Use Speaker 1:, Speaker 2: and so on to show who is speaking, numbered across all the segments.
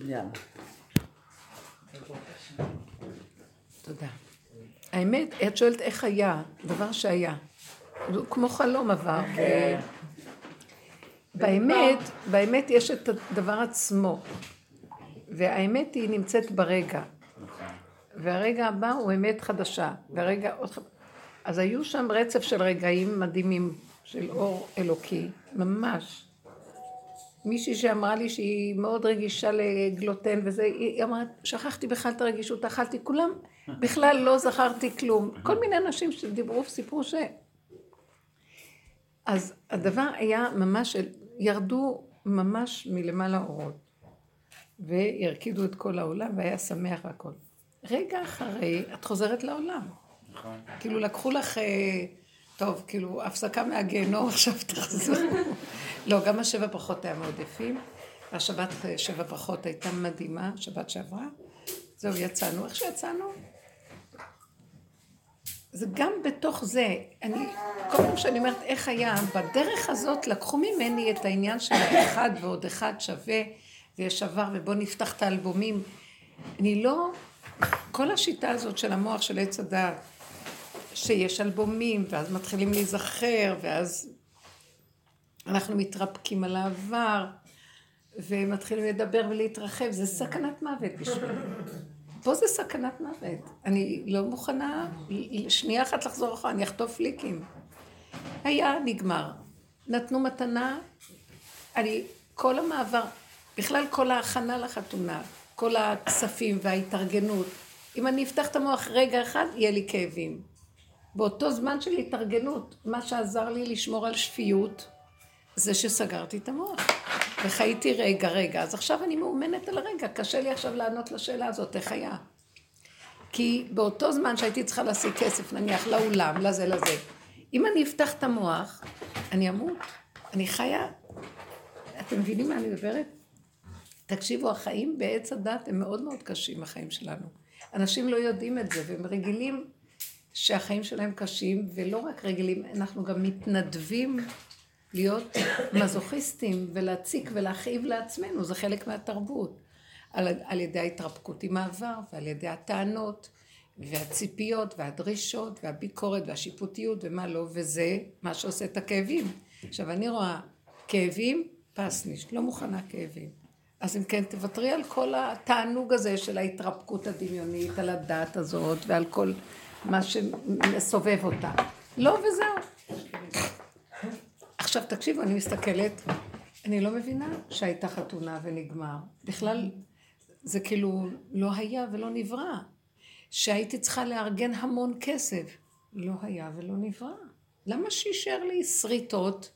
Speaker 1: יאללה.
Speaker 2: תודה. האמת, את שואלת איך היה, דבר שהיה. כמו חלום עבר.
Speaker 1: כן.
Speaker 2: באמת, באמת יש את הדבר עצמו. והאמת היא נמצאת ברגע. והרגע הבא הוא אמת חדשה. והרגע עוד. אז היו שם רצף של רגעים מדהימים של אור אלוקי, ממש. מישהי שאמרה לי שהיא מאוד רגישה לגלוטן וזה, היא אמרה, שכחתי בכלל את הרגישות, אכלתי, כולם, בכלל לא זכרתי כלום. כל מיני אנשים שדיברו וסיפרו ש... אז הדבר היה ממש, ירדו ממש מלמעלה אורות, והרקידו את כל העולם והיה שמח והכל. רגע אחרי, את חוזרת לעולם. נכון. כאילו לקחו לך, אה, טוב, כאילו, הפסקה מהגיהנום, עכשיו תחזרו. לא, גם השבע ברכות היה מאוד יפים. השבת אה, שבע ברכות הייתה מדהימה, שבת שעברה. זהו, יצאנו. איך שיצאנו? זה גם בתוך זה, אני, כל פעם שאני אומרת איך היה, בדרך הזאת לקחו ממני את העניין של האחד ועוד אחד שווה ויש עבר ובואו נפתח את האלבומים. אני לא, כל השיטה הזאת של המוח של עץ הדעת, שיש אלבומים ואז מתחילים להיזכר ואז אנחנו מתרפקים על העבר ומתחילים לדבר ולהתרחב, זה סכנת מוות בשבילי. פה זה סכנת מוות. אני לא מוכנה שנייה אחת לחזור אחורה, אני אחטוף פליקים. היה, נגמר. נתנו מתנה, אני, כל המעבר, בכלל כל ההכנה לחתונה, כל הכספים וההתארגנות, אם אני אפתח את המוח רגע אחד, יהיה לי כאבים. באותו זמן של התארגנות, מה שעזר לי לשמור על שפיות, זה שסגרתי את המוח. וחייתי רגע, רגע. אז עכשיו אני מאומנת על הרגע, קשה לי עכשיו לענות לשאלה הזאת, איך היה? כי באותו זמן שהייתי צריכה להשיג כסף, נניח, לאולם, לזה, לזה, אם אני אפתח את המוח, אני אמות. אני חיה. אתם מבינים מה אני מדברת? תקשיבו, החיים בעץ הדת הם מאוד מאוד קשים, החיים שלנו. אנשים לא יודעים את זה, והם רגילים שהחיים שלהם קשים, ולא רק רגילים, אנחנו גם מתנדבים להיות מזוכיסטים ולהציק ולהכאיב לעצמנו, זה חלק מהתרבות. על, על ידי ההתרפקות עם העבר ועל ידי הטענות והציפיות והדרישות והביקורת והשיפוטיות ומה לא, וזה מה שעושה את הכאבים. עכשיו אני רואה כאבים, פסניש, לא מוכנה כאבים. אז אם כן, תוותרי על כל התענוג הזה של ההתרפקות הדמיונית, על הדת הזאת ועל כל מה שמסובב אותה. לא וזהו. עכשיו תקשיבו, אני מסתכלת, אני לא מבינה שהייתה חתונה ונגמר. בכלל, זה כאילו לא היה ולא נברא. שהייתי צריכה לארגן המון כסף. לא היה ולא נברא. למה שישאר לי שריטות,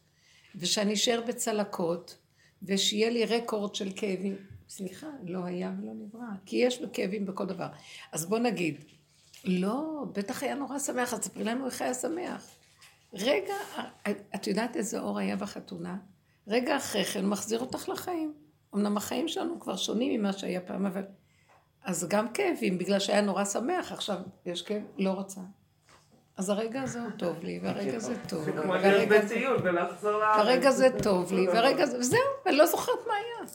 Speaker 2: ושאני אשאר בצלקות, ושיהיה לי רקורד של כאבים? סליחה, לא היה ולא נברא. כי יש כאבים בכל דבר. אז בוא נגיד, לא, בטח היה נורא שמח, אז תספרי לנו איך היה שמח. רגע, את יודעת איזה אור היה בחתונה? רגע אחרי כן מחזיר אותך לחיים. אמנם החיים שלנו כבר שונים ממה שהיה פעם, אבל... אז גם כאבים, בגלל שהיה נורא שמח, עכשיו יש כאב, לא רוצה. אז הרגע הזה הוא טוב לי, והרגע זה טוב.
Speaker 3: זה כמו להיות בטיול ולחזור לארץ.
Speaker 2: הרגע זה טוב לי, והרגע זה... וזהו, אני לא זוכרת מה היה.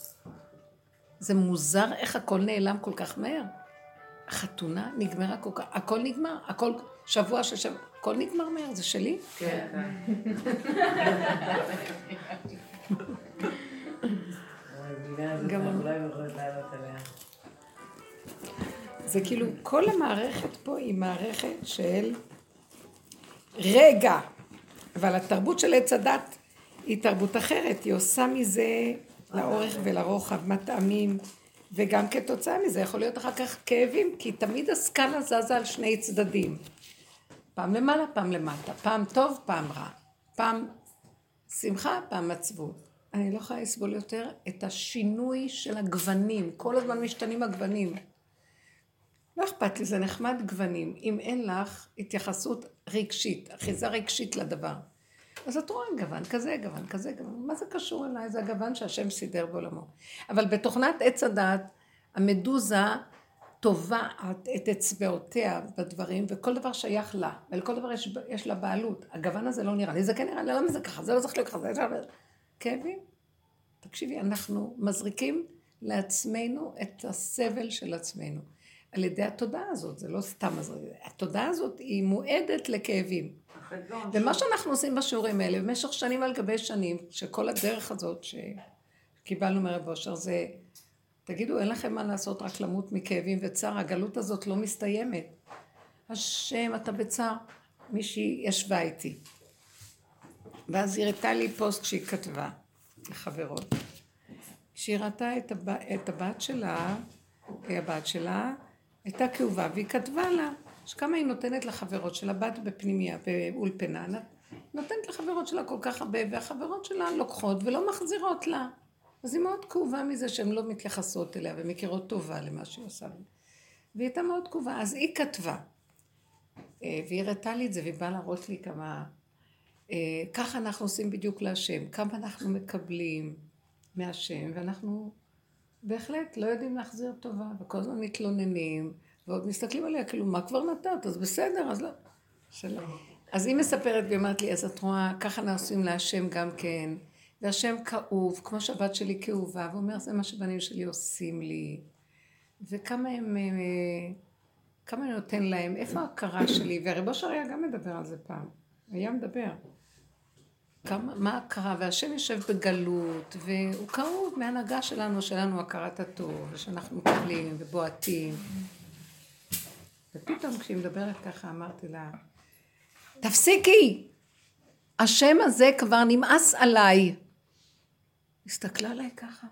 Speaker 2: זה מוזר איך הכל נעלם כל כך מהר. החתונה נגמרה כל כך, הכל נגמר, הכל שבוע של שבוע, הכל נגמר מהר, זה שלי?
Speaker 3: כן.
Speaker 2: זה כאילו, כל המערכת פה היא מערכת של רגע, אבל התרבות של עץ הדת היא תרבות אחרת, היא עושה מזה לאורך ולרוחב, מטעמים, וגם כתוצאה מזה יכול להיות אחר כך כאבים, כי תמיד הסקאלה זזה על שני צדדים. פעם למעלה, פעם למטה, פעם טוב, פעם רע, פעם שמחה, פעם עצבות. אני לא יכולה לסבול יותר את השינוי של הגוונים, כל הזמן משתנים הגוונים. לא אכפת לי, זה נחמד גוונים, אם אין לך התייחסות רגשית, אחיזה רגשית לדבר. אז את רואה גוון כזה, גוון כזה, גוון, מה זה קשור אליי? זה הגוון שהשם סידר בעולמו. אבל בתוכנת עץ הדעת, המדוזה תובעת את אצבעותיה בדברים, וכל דבר שייך לה, ולכל דבר יש, יש לה בעלות. הגוון הזה לא נראה לי, זה כן נראה לי, למה זה ככה? זה לא צריך להיות ככה, זה כאבים. תקשיבי, אנחנו מזריקים לעצמנו את הסבל של עצמנו. על ידי התודעה הזאת, זה לא סתם, התודעה הזאת היא מועדת לכאבים. ומה שאנחנו עושים בשיעורים האלה, במשך שנים על גבי שנים, שכל הדרך הזאת שקיבלנו מרב אושר זה, תגידו, אין לכם מה לעשות רק למות מכאבים וצער, הגלות הזאת לא מסתיימת. השם, אתה בצער. מישהי ישבה איתי, ואז היא הראתה לי פוסט שהיא כתבה לחברות. כשהיא ראתה את, הב... את הבת שלה, הבת שלה, הייתה כאובה, והיא כתבה לה, שכמה היא נותנת לחברות שלה, בת בפנימיה, באולפנה, נותנת לחברות שלה כל כך הרבה, והחברות שלה לוקחות ולא מחזירות לה. אז היא מאוד כאובה מזה שהן לא מתייחסות אליה ומכירות טובה למה שהיא עושה. והיא הייתה מאוד כאובה. אז היא כתבה, אה, והיא הראתה לי את זה, והיא באה להראות לי כמה... אה, ככה אנחנו עושים בדיוק להשם, כמה אנחנו מקבלים מהשם, ואנחנו בהחלט לא יודעים להחזיר טובה, וכל הזמן מתלוננים, ועוד מסתכלים עליה, כאילו, מה כבר נתת? אז בסדר, אז לא. שלא. אז היא מספרת והיא אומרת לי, אז את רואה, ככה אנחנו עושים להשם גם כן, והשם כאוב, כמו שהבת שלי כאובה, והוא אומר, זה מה שבנים שלי עושים לי. וכמה הם, אה, כמה אני נותן להם, איפה ההכרה שלי? והריבו אושר היה גם מדבר על זה פעם, היה מדבר. כמה, מה קרה, והשם יושב בגלות, והוא כאוב מהנהגה שלנו, שלנו הכרת הטוב, ושאנחנו מקבלים ובועטים. ופתאום כשהיא מדברת ככה, אמרתי לה, תפסיקי! השם הזה כבר נמאס עליי. הסתכלה עליי ככה.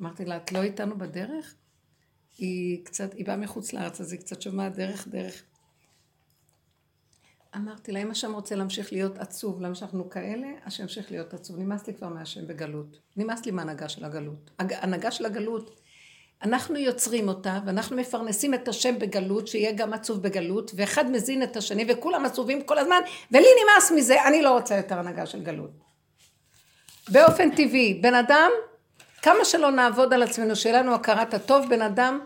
Speaker 2: אמרתי לה, את לא איתנו בדרך? היא קצת, היא באה מחוץ לארץ, אז היא קצת שומעת דרך דרך. אמרתי לה, אם השם רוצה להמשיך להיות עצוב, למה שאנחנו כאלה, אז שימשיך להיות עצוב. נמאס לי כבר מהשם בגלות. נמאס לי מהנהגה של הגלות. הנהגה של הגלות, אנחנו יוצרים אותה, ואנחנו מפרנסים את השם בגלות, שיהיה גם עצוב בגלות, ואחד מזין את השני, וכולם עצובים כל הזמן, ולי נמאס מזה, אני לא רוצה יותר הנהגה של גלות. באופן טבעי, בן אדם, כמה שלא נעבוד על עצמנו, שיהיה לנו הכרת הטוב, בן אדם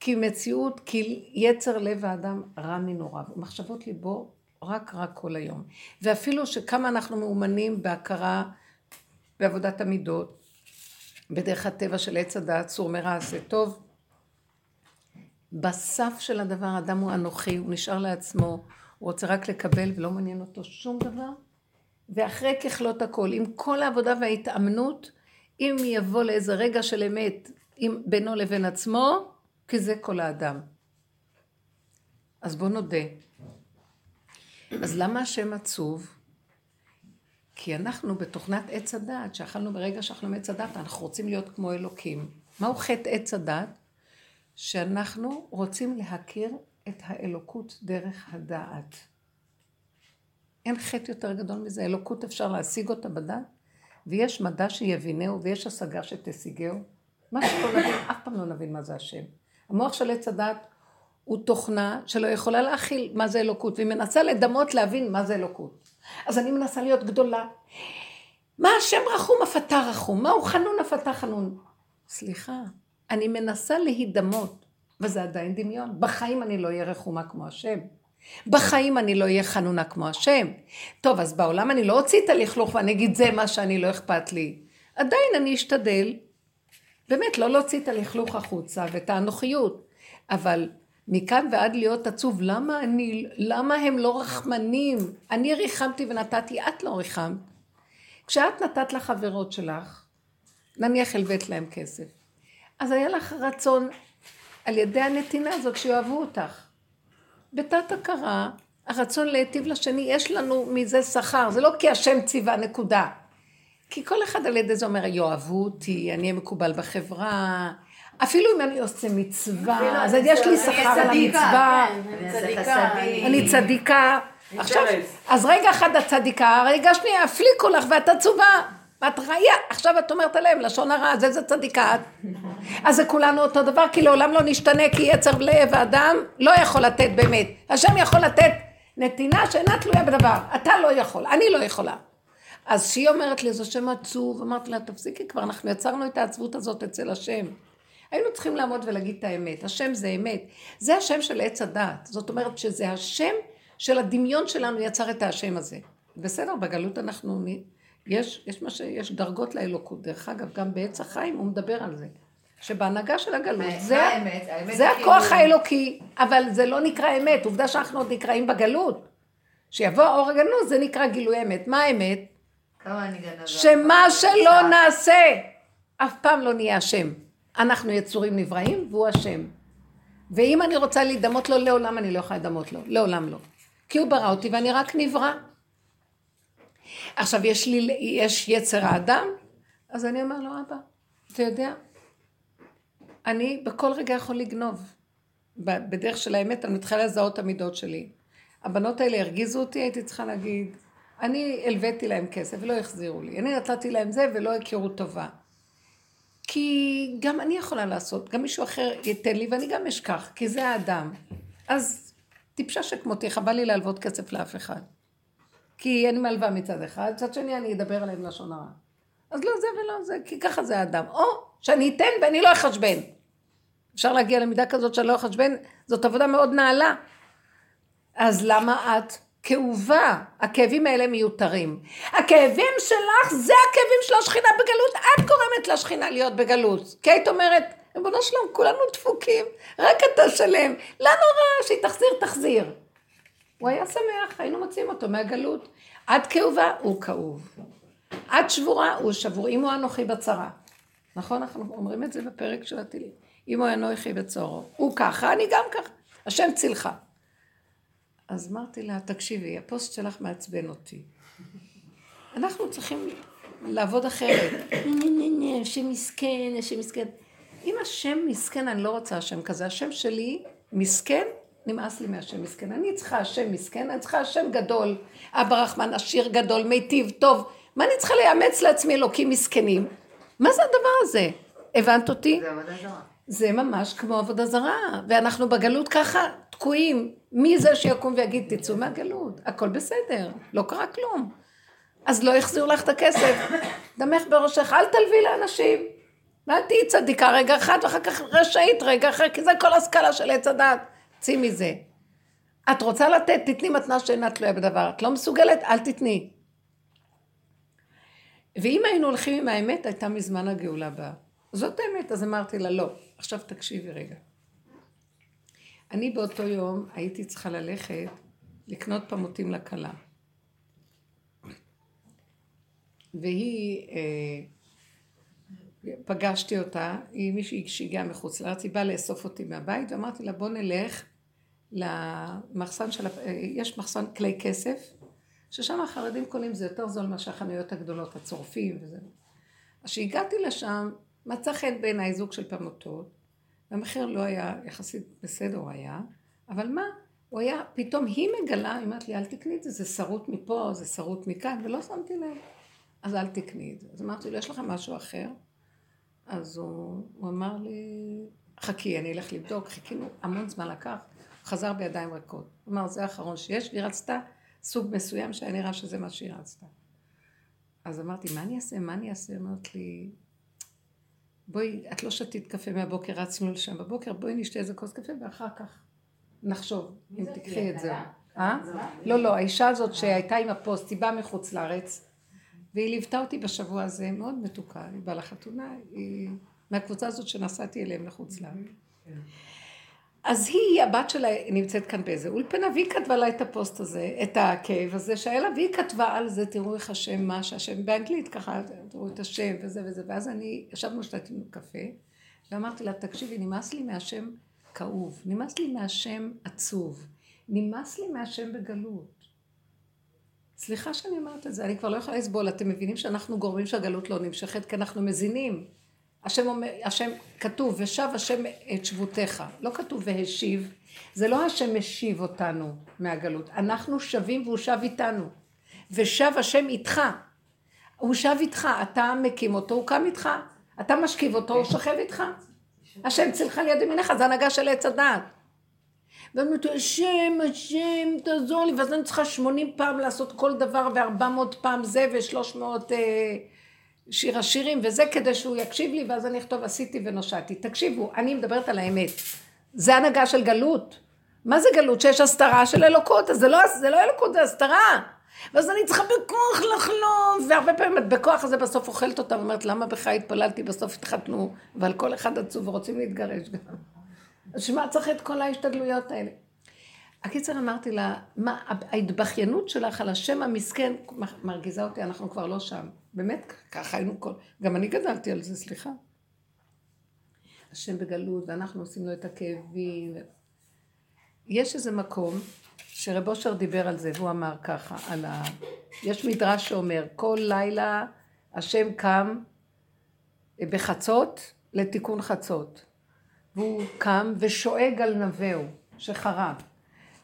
Speaker 2: כי מציאות, כי יצר לב האדם רע מנוריו, מחשבות ליבו רק רק כל היום. ואפילו שכמה אנחנו מאומנים בהכרה בעבודת המידות, בדרך הטבע של עץ הדעת, צור מרע עשה טוב, בסף של הדבר, האדם הוא אנוכי, הוא נשאר לעצמו, הוא רוצה רק לקבל ולא מעניין אותו שום דבר. ואחרי ככלות הכל, עם כל העבודה וההתאמנות, אם יבוא לאיזה רגע של אמת בינו לבין עצמו, כי זה כל האדם. אז בוא נודה. אז למה השם עצוב? כי אנחנו בתוכנת עץ הדעת, שאכלנו ברגע שאכלנו מעץ הדעת, אנחנו רוצים להיות כמו אלוקים. מהו חטא עץ הדעת? שאנחנו רוצים להכיר את האלוקות דרך הדעת. אין חטא יותר גדול מזה, אלוקות אפשר להשיג אותה בדעת, ויש מדע שיבינהו ויש השגה שתשיגהו. מה שלא נבין, אף פעם לא נבין מה זה השם. המוח של עץ הדת הוא תוכנה שלא יכולה להכיל מה זה אלוקות, והיא מנסה לדמות להבין מה זה אלוקות. אז אני מנסה להיות גדולה. מה השם רחום אף אתה רחום? מהו חנון אף אתה חנון? סליחה, אני מנסה להידמות, וזה עדיין דמיון. בחיים אני לא אהיה רחומה כמו השם. בחיים אני לא אהיה חנונה כמו השם. טוב, אז בעולם אני לא אוציא את הלכלוך ואני אגיד זה מה שאני לא אכפת לי. עדיין אני אשתדל באמת, לא להוציא את הלכלוך החוצה ואת האנוכיות, אבל מכאן ועד להיות עצוב, למה אני, למה הם לא רחמנים? אני ריחמתי ונתתי, את לא ריחמת. כשאת נתת לחברות שלך, נניח הלווית להם כסף, אז היה לך רצון על ידי הנתינה הזאת שיאהבו אותך. בתת הכרה, הרצון להיטיב לשני, יש לנו מזה שכר, זה לא כי השם ציווה נקודה. כי כל אחד על ידי זה אומר, יאהבו אותי, אני אהיה מקובל בחברה. אפילו אם אני עושה מצווה, אז יש לי שכר על המצווה. כן, אני צדיקה. עכשיו, אז רגע אחד את צדיקה, רגע שנייה, הפליקו לך ואת עצובה. ואת ראייה, עכשיו את אומרת עליהם לשון הרע, אז איזה צדיקה את? אז זה כולנו אותו דבר, כי לעולם לא נשתנה, כי יצר לב האדם לא יכול לתת באמת. השם יכול לתת נתינה שאינה תלויה בדבר. אתה לא יכול, אני לא יכולה. אז כשהיא אומרת לי, זה שם עצוב, אמרתי לה, תפסיקי כבר, אנחנו יצרנו את העצבות הזאת אצל השם. היינו צריכים לעמוד ולהגיד את האמת, השם זה אמת. זה השם של עץ הדת. זאת אומרת שזה השם של הדמיון שלנו יצר את השם הזה. בסדר, בגלות אנחנו, יש, יש, מה ש, יש דרגות לאלוקות. דרך אגב, גם בעץ החיים הוא מדבר על זה. שבהנהגה של הגלות, זה,
Speaker 1: האמת? האמת
Speaker 2: זה
Speaker 1: היא
Speaker 2: הכוח
Speaker 1: כאילו-
Speaker 2: האלוקי, אבל זה לא נקרא אמת, עובדה שאנחנו עוד נקראים בגלות. שיבוא אור הגלות זה נקרא גילוי אמת. מה האמת? שמה שלא נעשה, אף פעם לא נהיה השם. אנחנו יצורים נבראים והוא השם. ואם אני רוצה להידמות לו, לעולם אני לא יכולה להידמות לו. לעולם לא. כי הוא ברא אותי ואני רק נברא. עכשיו, יש לי, יש יצר האדם, אז אני אומר לו, אבא, אתה יודע, אני בכל רגע יכול לגנוב. בדרך של האמת אני מתחילה לזהות את המידות שלי. הבנות האלה הרגיזו אותי, הייתי צריכה להגיד, אני הלוויתי להם כסף ולא החזירו לי. אני נתתי להם זה ולא הכירו טובה. כי גם אני יכולה לעשות, גם מישהו אחר ייתן לי ואני גם אשכח, כי זה האדם. אז טיפשה שכמותי, חבל לי להלוות כסף לאף אחד. כי אני מלווה מצד אחד, מצד שני אני אדבר עליהם לשון הרע. אז לא זה ולא זה, כי ככה זה האדם. או שאני אתן ואני לא אחשבן. אפשר להגיע למידה כזאת שאני לא אחשבן, זאת עבודה מאוד נעלה. אז למה את כאובה? הכאבים האלה מיותרים. הכאבים שלך זה הכאבים של השכינה בגלות, את גורמת לשכינה להיות בגלות. כי היית אומרת, ריבונו שלום, כולנו דפוקים, רק אתה שלם, לא נורא, שהיא תחזיר, תחזיר. הוא היה שמח, היינו מוצאים אותו מהגלות. את כאובה, הוא כאוב. את שבורה, הוא שבור. אם הוא אנוכי בצרה. נכון? אנחנו אומרים את זה בפרק של הטילים. אם הוא אנוכי בצורו. הוא ככה, אני גם ככה. השם צילך. אז אמרתי לה, תקשיבי, הפוסט שלך מעצבן אותי. אנחנו צריכים לעבוד אחרת. השם מסכן, השם מסכן. אם השם מסכן, אני לא רוצה השם כזה. השם שלי מסכן, נמאס לי מהשם מסכן. אני צריכה השם מסכן, אני צריכה השם גדול. אבא רחמן, עשיר גדול, מיטיב, טוב. מה אני צריכה לאמץ לעצמי אלוקים מסכנים? מה זה הדבר הזה? הבנת אותי?
Speaker 1: זה עבודה זרה.
Speaker 2: זה ממש כמו עבודה זרה, ואנחנו בגלות ככה תקועים. מי זה שיקום ויגיד, תצאו מהגלות, הכל בסדר, לא קרה כלום. אז לא יחזירו לך את הכסף, דמך בראשך, אל תלווי לאנשים. ואל תהיי צדיקה רגע אחד, ואחר כך רשאית רגע אחר, כי זה כל הסקאלה של עץ הדת. צאי מזה. את רוצה לתת, תתני מתנה שאינה תלויה בדבר. את לא מסוגלת, אל תתני. ואם היינו הולכים עם האמת, הייתה מזמן הגאולה באה. זאת האמת, אז אמרתי לה, לא. עכשיו תקשיבי רגע. אני באותו יום הייתי צריכה ללכת לקנות פמוטים לכלה. והיא, אה, פגשתי אותה, היא מישהי שהגיעה מחוץ לארץ, היא באה לאסוף אותי מהבית, ואמרתי לה, בוא נלך למחסן של, אה, יש מחסן כלי כסף, ששם החרדים קונים, זה יותר זול מאשר החנויות הגדולות, הצורפים וזה. אז כשהגעתי לשם, מצא חן בעיניי זוג של פמוטות, והמחיר לא היה יחסית בסדר, הוא היה, אבל מה? הוא היה, פתאום היא מגלה, היא אומרת לי, אל תקני את זה, זה שרוט מפה, זה שרוט מכאן, ולא שמתי לב. אז אל תקני את זה. אז אמרתי לו, יש לך משהו אחר? אז הוא, הוא אמר לי, חכי, אני אלך לבדוק. חיכינו, המון זמן לקח, חזר בידיים ריקות. הוא אמר, זה האחרון שיש, והיא רצתה סוג מסוים שהיה נראה שזה מה שהיא רצתה. אז אמרתי, מה אני אעשה? מה אני אעשה? אמרת לי, בואי, את לא שתית קפה מהבוקר, רצנו לשם בבוקר, בואי נשתה איזה כוס קפה ואחר כך נחשוב, אם תקחי את זה. אה? לא, לא, האישה הזאת שהייתה עם הפוסט, היא באה מחוץ לארץ, והיא ליוותה אותי בשבוע הזה, מאוד מתוקה, היא באה לחתונה, היא מהקבוצה הזאת שנסעתי אליהם לחוץ לארץ. אז היא, הבת שלה נמצאת כאן באיזה אולפנה, והיא כתבה לה את הפוסט הזה, את הכאב הזה שהיה לה, והיא כתבה על זה, תראו איך השם, מה שהשם באנגלית, ככה, תראו את השם וזה וזה, ואז אני, ישבנו שתינו קפה, ואמרתי לה, תקשיבי, נמאס לי מהשם כאוב, נמאס לי מהשם עצוב, נמאס לי מהשם בגלות. סליחה שאני אומרת את זה, אני כבר לא יכולה לסבול, אתם מבינים שאנחנו גורמים שהגלות לא נמשכת, כי אנחנו מזינים. השם אומר, השם, כתוב, ושב השם את שבותיך. לא כתוב והשיב. זה לא השם משיב אותנו מהגלות. אנחנו שבים והוא שב איתנו. ושב השם איתך. הוא שב איתך, אתה מקים אותו, הוא קם איתך. אתה משכיב אותו, הוא שוכב איתך. השם צילך ליד ימינך, זה הנהגה של עץ הדעת. ואני אומרת, השם, השם, תעזור לי, ואז אני צריכה 80 פעם לעשות כל דבר, ו-400 פעם זה, ו-300 אה, שיר השירים, וזה כדי שהוא יקשיב לי, ואז אני אכתוב עשיתי ונושעתי. תקשיבו, אני מדברת על האמת. זה הנהגה של גלות. מה זה גלות? שיש הסתרה של אלוקות, אז זה לא, זה לא אלוקות, זה הסתרה. ואז אני צריכה בכוח לחלום, והרבה פעמים את בכוח הזה בסוף אוכלת אותה, ואומרת, למה בך התפללתי, בסוף התחתנו, ועל כל אחד עצוב ורוצים להתגרש גם. אז שמה צריך את כל ההשתדלויות האלה? הקיצר אמרתי לה, מה, ההתבכיינות שלך על השם המסכן מרגיזה אותי, אנחנו כבר לא שם. באמת, ככה היינו כל... גם אני גדלתי על זה, סליחה. השם בגלות, ואנחנו עושים לו את הכאבים. יש איזה מקום שרב אושר דיבר על זה, והוא אמר ככה, על ה... יש מדרש שאומר, כל לילה השם קם בחצות לתיקון חצות. והוא קם ושואג על נבהו שחרב.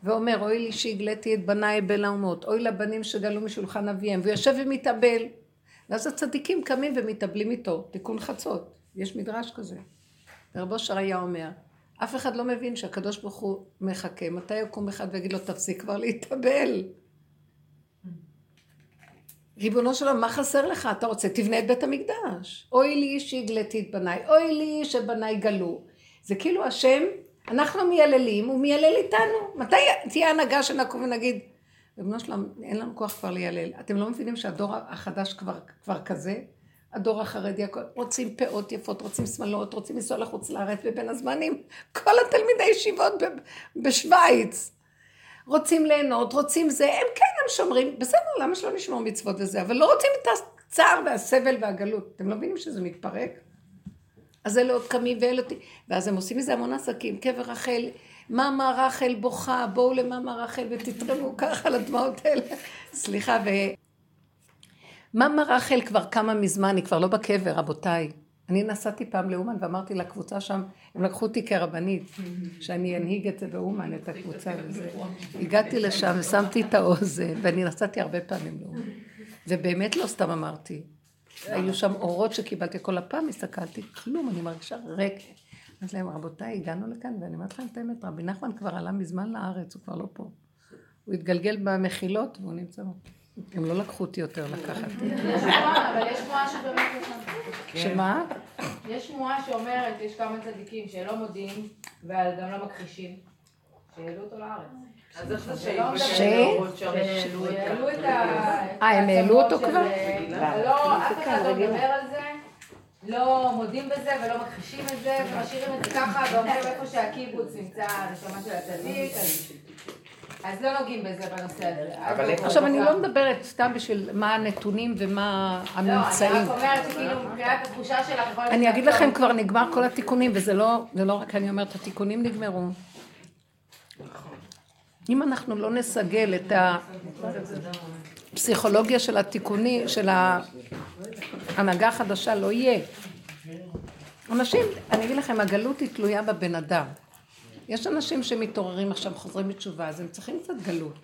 Speaker 2: ואומר, אוי לי שהגליתי את בניי בין האומות, אוי לבנים שגלו משולחן אביהם, ויושב ומתאבל. ואז הצדיקים קמים ומתאבלים איתו, תיקון חצות. יש מדרש כזה. ורב אושר היה אומר, אף אחד לא מבין שהקדוש ברוך הוא מחכה, מתי יקום אחד ויגיד לו, תפסיק כבר להתאבל. ריבונו של עולם, מה חסר לך? אתה רוצה, תבנה את בית המקדש. אוי לי שהגליתי את בניי, אוי לי שבניי גלו. זה כאילו השם, אנחנו מייללים, הוא מיילל איתנו. מתי תהיה הנהגה שנקום ונגיד, ריבונו של עולם, אין לנו כוח כבר ליילל. אתם לא מבינים שהדור החדש כבר, כבר כזה? הדור החרדי, רוצים פאות יפות, רוצים שמלות, רוצים לנסוע לחוץ לארץ ובין הזמנים, כל התלמידי ישיבות בשוויץ. רוצים ליהנות, רוצים זה, הם כן, הם שומרים, בסדר, למה שלא נשמור מצוות וזה, אבל לא רוצים את הצער והסבל והגלות. אתם לא מבינים שזה מתפרק? אז אלה עוד קמים ואלה... ואז הם עושים מזה המון עסקים, קבר רחל, מאמא רחל בוכה, בואו למאמא רחל ותתרמו ככה לדמעות האלה. סליחה, ו... מאמא רחל כבר קמה מזמן, היא כבר לא בקבר, רבותיי. אני נסעתי פעם לאומן ואמרתי לקבוצה שם, הם לקחו אותי כרבנית, שאני אנהיג את זה באומן, את הקבוצה וזה. הגעתי לשם ושמתי את האוזן, ואני נסעתי הרבה פעמים לאומן. ובאמת לא סתם אמרתי. היו שם אורות שקיבלתי כל הפעם, הסתכלתי, כלום, אני מרגישה ריק. אמרתי להם, רבותיי, הגענו לכאן, ואני אומרת לכם את האמת, רבי נחמן כבר עלה מזמן לארץ, הוא כבר לא פה. הוא התגלגל במחילות והוא נמצא. הם לא לקחו אותי יותר לקחת.
Speaker 1: אבל יש שמועה שבאמת
Speaker 2: כן. שמה?
Speaker 1: יש שמועה שאומרת, יש כמה צדיקים שלא מודים וגם לא מכחישים, שהעלו אותו לארץ.
Speaker 3: אז איך זה
Speaker 1: שהעלו את ה...
Speaker 2: אה, הם העלו אותו כבר?
Speaker 1: לא, אף אחד לא מדבר על זה. לא מודים בזה ולא מכחישים את זה, ומשאירים את זה ככה, ואומרים איפה שהקיבוץ נמצא הנשמה של הצדיק, אז לא נוגעים בזה בנושא הזה.
Speaker 2: עכשיו, אני לא מדברת סתם בשביל מה הנתונים ומה הממצאים.
Speaker 1: לא, אני רק אומרת שכאילו, מבחינת התחושה שלך.
Speaker 2: אני אגיד לכם, כבר נגמר כל התיקונים, וזה לא, לא רק אני אומרת, התיקונים נגמרו. אם אנחנו לא נסגל את הפסיכולוגיה של התיקונים, של ההנהגה החדשה, לא יהיה. אנשים, אני אגיד לכם, הגלות היא תלויה בבן אדם. יש אנשים שמתעוררים עכשיו, חוזרים בתשובה, אז הם צריכים קצת גלות.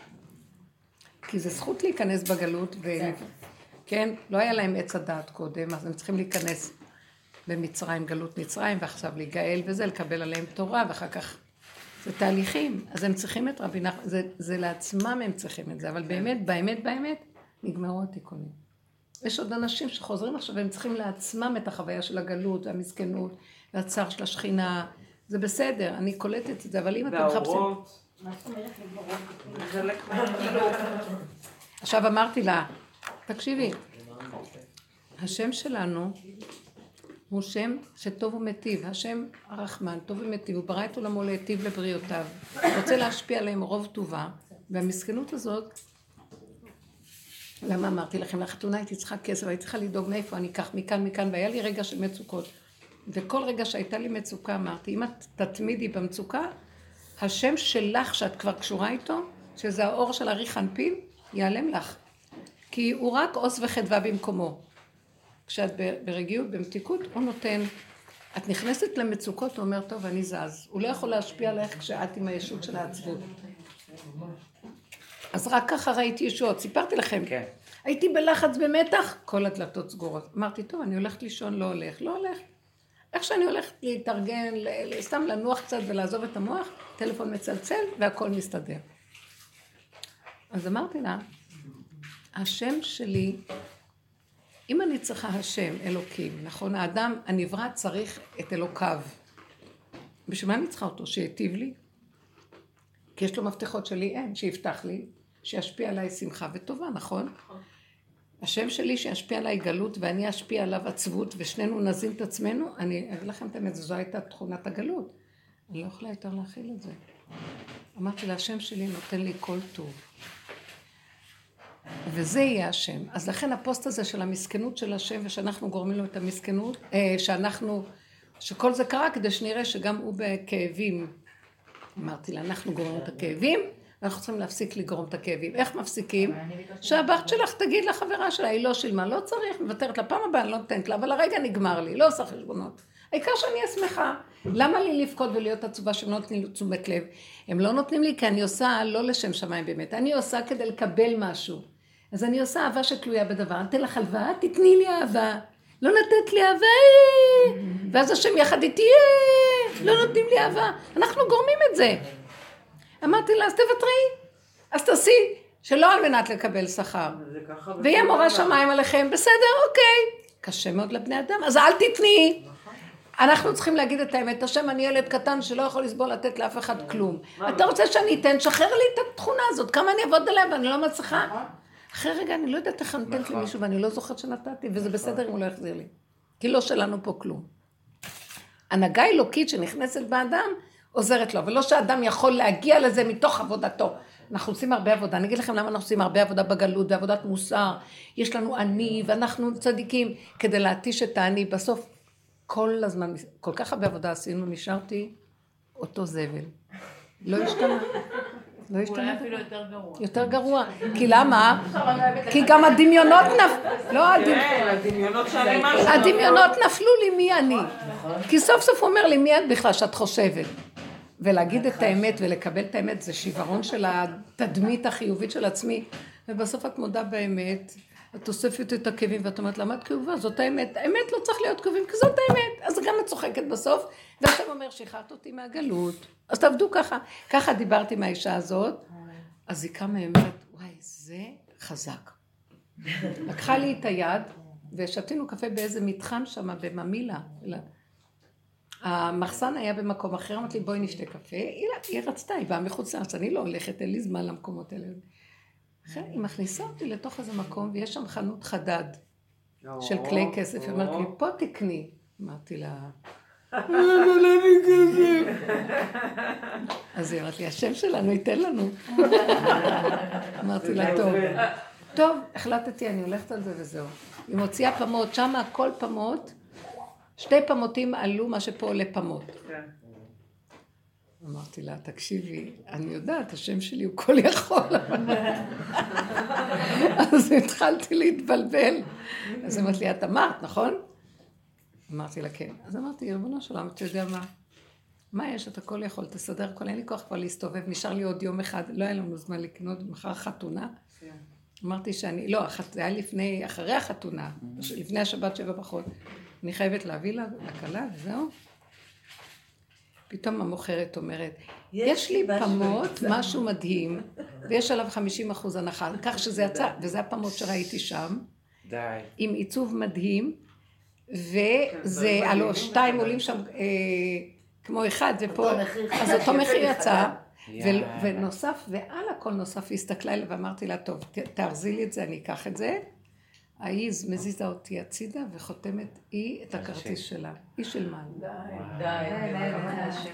Speaker 2: כי זה זכות להיכנס בגלות, ו... כן, לא היה להם עץ הדעת קודם, אז הם צריכים להיכנס במצרים, גלות מצרים, ועכשיו להיגאל וזה, לקבל עליהם תורה, ואחר כך... זה תהליכים, אז הם צריכים את רבי נחמן, זה, זה לעצמם הם צריכים את זה, אבל באמת, באמת, באמת, נגמרו התיקונים. יש עוד אנשים שחוזרים עכשיו, והם צריכים לעצמם את החוויה של הגלות, והמסכנות, והצער של השכינה, זה בסדר, אני קולטת את זה, אבל אם אתם מחפשים... עכשיו אמרתי לה, תקשיבי, השם שלנו הוא שם שטוב ומטיב, השם הרחמן, טוב ומטיב, הוא ברא את עולמו להיטיב לבריאותיו, רוצה להשפיע עליהם רוב טובה, והמסכנות הזאת, למה אמרתי לכם, לחתונה הייתי צריכה כסף, הייתי צריכה לדאוג מאיפה אני אקח מכאן מכאן, והיה לי רגע של מצוקות. וכל רגע שהייתה לי מצוקה אמרתי, אם את תתמידי במצוקה, השם שלך שאת כבר קשורה איתו, שזה האור של ארי חנפין, ייעלם לך. כי הוא רק עוז וחדווה במקומו. כשאת ברגיעות, במתיקות, הוא נותן. את נכנסת למצוקות, הוא אומר, טוב, אני זז. הוא לא יכול להשפיע עליך כשאת עם הישות של העצבות. אז רק ככה ראיתי ישועות. סיפרתי לכם. כן. הייתי בלחץ, במתח, כל הדלתות סגורות. אמרתי, טוב, אני הולכת לישון, לא הולך, לא הולך. איך שאני הולכת להתארגן, סתם לנוח קצת ולעזוב את המוח, טלפון מצלצל והכל מסתדר. אז אמרתי לה, השם שלי, אם אני צריכה השם, אלוקים, נכון? האדם הנברא צריך את אלוקיו. בשביל מה אני צריכה אותו? שיטיב לי? כי יש לו מפתחות שלי אין, שיפתח לי. שישפיע עליי שמחה וטובה, נכון? השם שלי שישפיע עליי גלות ואני אשפיע עליו עצבות ושנינו נזין את עצמנו, אני אגיד לכם את האמת, זו הייתה תכונת הגלות. אני לא יכולה יותר להכיל את זה. אמרתי לה, השם שלי נותן לי כל טוב. וזה יהיה השם. אז לכן הפוסט הזה של המסכנות של השם, ושאנחנו גורמים לו את המסכנות, אה, שאנחנו, שכל זה קרה כדי שנראה שגם הוא בכאבים. אמרתי לה, אנחנו גורמים את הכאבים, ואנחנו צריכים להפסיק לגרום את הכאבים. איך מפסיקים? שהבת שלך תגיד לחברה שלה, היא לא שילמה, לא צריך, מוותרת לה, פעם הבאה אני לא נותנת לה, אבל הרגע נגמר לי, לא עושה חשבונות. העיקר שאני אהיה שמחה. למה לי לבכות ולהיות עצובה שהם לא נותנים לי תשומת לב? הם לא נותנים לי כי אני עושה לא לשם שמיים באמת, אני עושה כדי לקבל משהו. אז אני עושה אהבה שתלויה בדבר, אני אתן לך הלוואה, תתני לי אהבה. לא נתת לי אהבה, אה. ואז השם יחד איתי, אה. לא נותנים לי אהבה. אנחנו גורמים את זה. אמרתי לה, אז תוותרי, אז תעשי, שלא על מנת לקבל שכר. ויהיה מורה שמיים עליכם, בסדר, אוקיי. קשה מאוד לבני אדם, אז אל תתני. אנחנו צריכים להגיד את האמת, השם אני ילד קטן שלא יכול לסבול לתת לאף אחד כלום. אתה רוצה שאני אתן, שחרר לי את התכונה הזאת, כמה אני אעבוד עליה ואני לא מצליחה. אחרי רגע אני לא יודעת איך אני נותנת נכון. למישהו ואני לא זוכרת שנתתי, וזה נכון. בסדר אם הוא לא יחזיר לי. כי לא שלנו פה כלום. הנהגה אלוקית שנכנסת באדם, עוזרת לו, ולא שאדם יכול להגיע לזה מתוך עבודתו. אנחנו עושים הרבה עבודה, אני אגיד לכם למה אנחנו עושים הרבה עבודה בגלות ועבודת מוסר. יש לנו אני ואנחנו צדיקים כדי להתיש את האני. בסוף כל הזמן, כל כך הרבה עבודה עשינו, נשארתי אותו זבל. לא השתנה.
Speaker 1: לא השתנה. אולי אפילו יותר גרוע.
Speaker 2: יותר גרוע. כי למה? כי גם הדמיונות נפלו. לא
Speaker 3: כן, הדמיונות שאני משהו.
Speaker 2: הדמיונות נפלו לי מי אני. כי סוף סוף הוא אומר לי מי את בכלל שאת חושבת. ולהגיד את האמת ולקבל את האמת זה שיוורון של התדמית החיובית של עצמי. ובסוף את מודה באמת, את אוספת את הכאבים ואת אומרת למה את כאובה? זאת האמת. האמת לא צריך להיות כאובים כי זאת האמת. אז גם את צוחקת בסוף, ועכשיו אומר שחררת אותי מהגלות. אז תעבדו ככה. ככה דיברתי עם האישה הזאת, אז היא קמה ואומרת, וואי, זה חזק. לקחה לי את היד, ושתינו קפה באיזה מתחם שם בממילה. המחסן היה במקום אחר, אמרתי לי בואי נשתה קפה, היא, היא רצתה, היא באה מחוץ לארץ, אני לא הולכת, אין לי זמן למקומות האלה. אחרי, היא מכניסה אותי לתוך איזה מקום, ויש שם חנות חדד של כלי כסף, היא אומרת לי, פה תקני. אמרתי לה, אבל אני כסף. אז היא אמרת לי, השם שלנו ייתן לנו. אמרתי לה, טוב. טוב, החלטתי, אני הולכת על זה וזהו. היא מוציאה פמות, שם הכל פמות. שתי פמותים עלו מה שפה עולה פמות. אמרתי לה, תקשיבי, אני יודעת, השם שלי הוא כל יכול. אז התחלתי להתבלבל. אז אמרתי לי, את אמרת, נכון? אמרתי לה, כן. אז אמרתי, ריבונו של עולם, אתה יודע מה? מה יש? אתה כל יכול, תסדר הכל, אין לי כוח כבר להסתובב, נשאר לי עוד יום אחד, לא היה לנו זמן לקנות, מחר חתונה. כן. אמרתי שאני, לא, זה היה לפני, אחרי החתונה, לפני השבת שבע פחות. אני חייבת להביא לה, לכלה, וזהו. פתאום המוכרת אומרת, יש לי פמות, משהו מדהים, ויש עליו 50 אחוז הנחה, כך שזה יצא, וזה הפמות שראיתי שם, עם עיצוב מדהים, וזה, כן, הלו, שתיים עולים שם אה, כמו אחד, ופה, אז אותו מחיר יצא, ונוסף, ועל הכל נוסף, היא הסתכלה אליי ואמרתי לה, טוב, תארזי לי את זה, אני אקח את זה. ההיא מזיזה אותי הצידה וחותמת היא את הכרטיס שלה. היא של מה? די, די.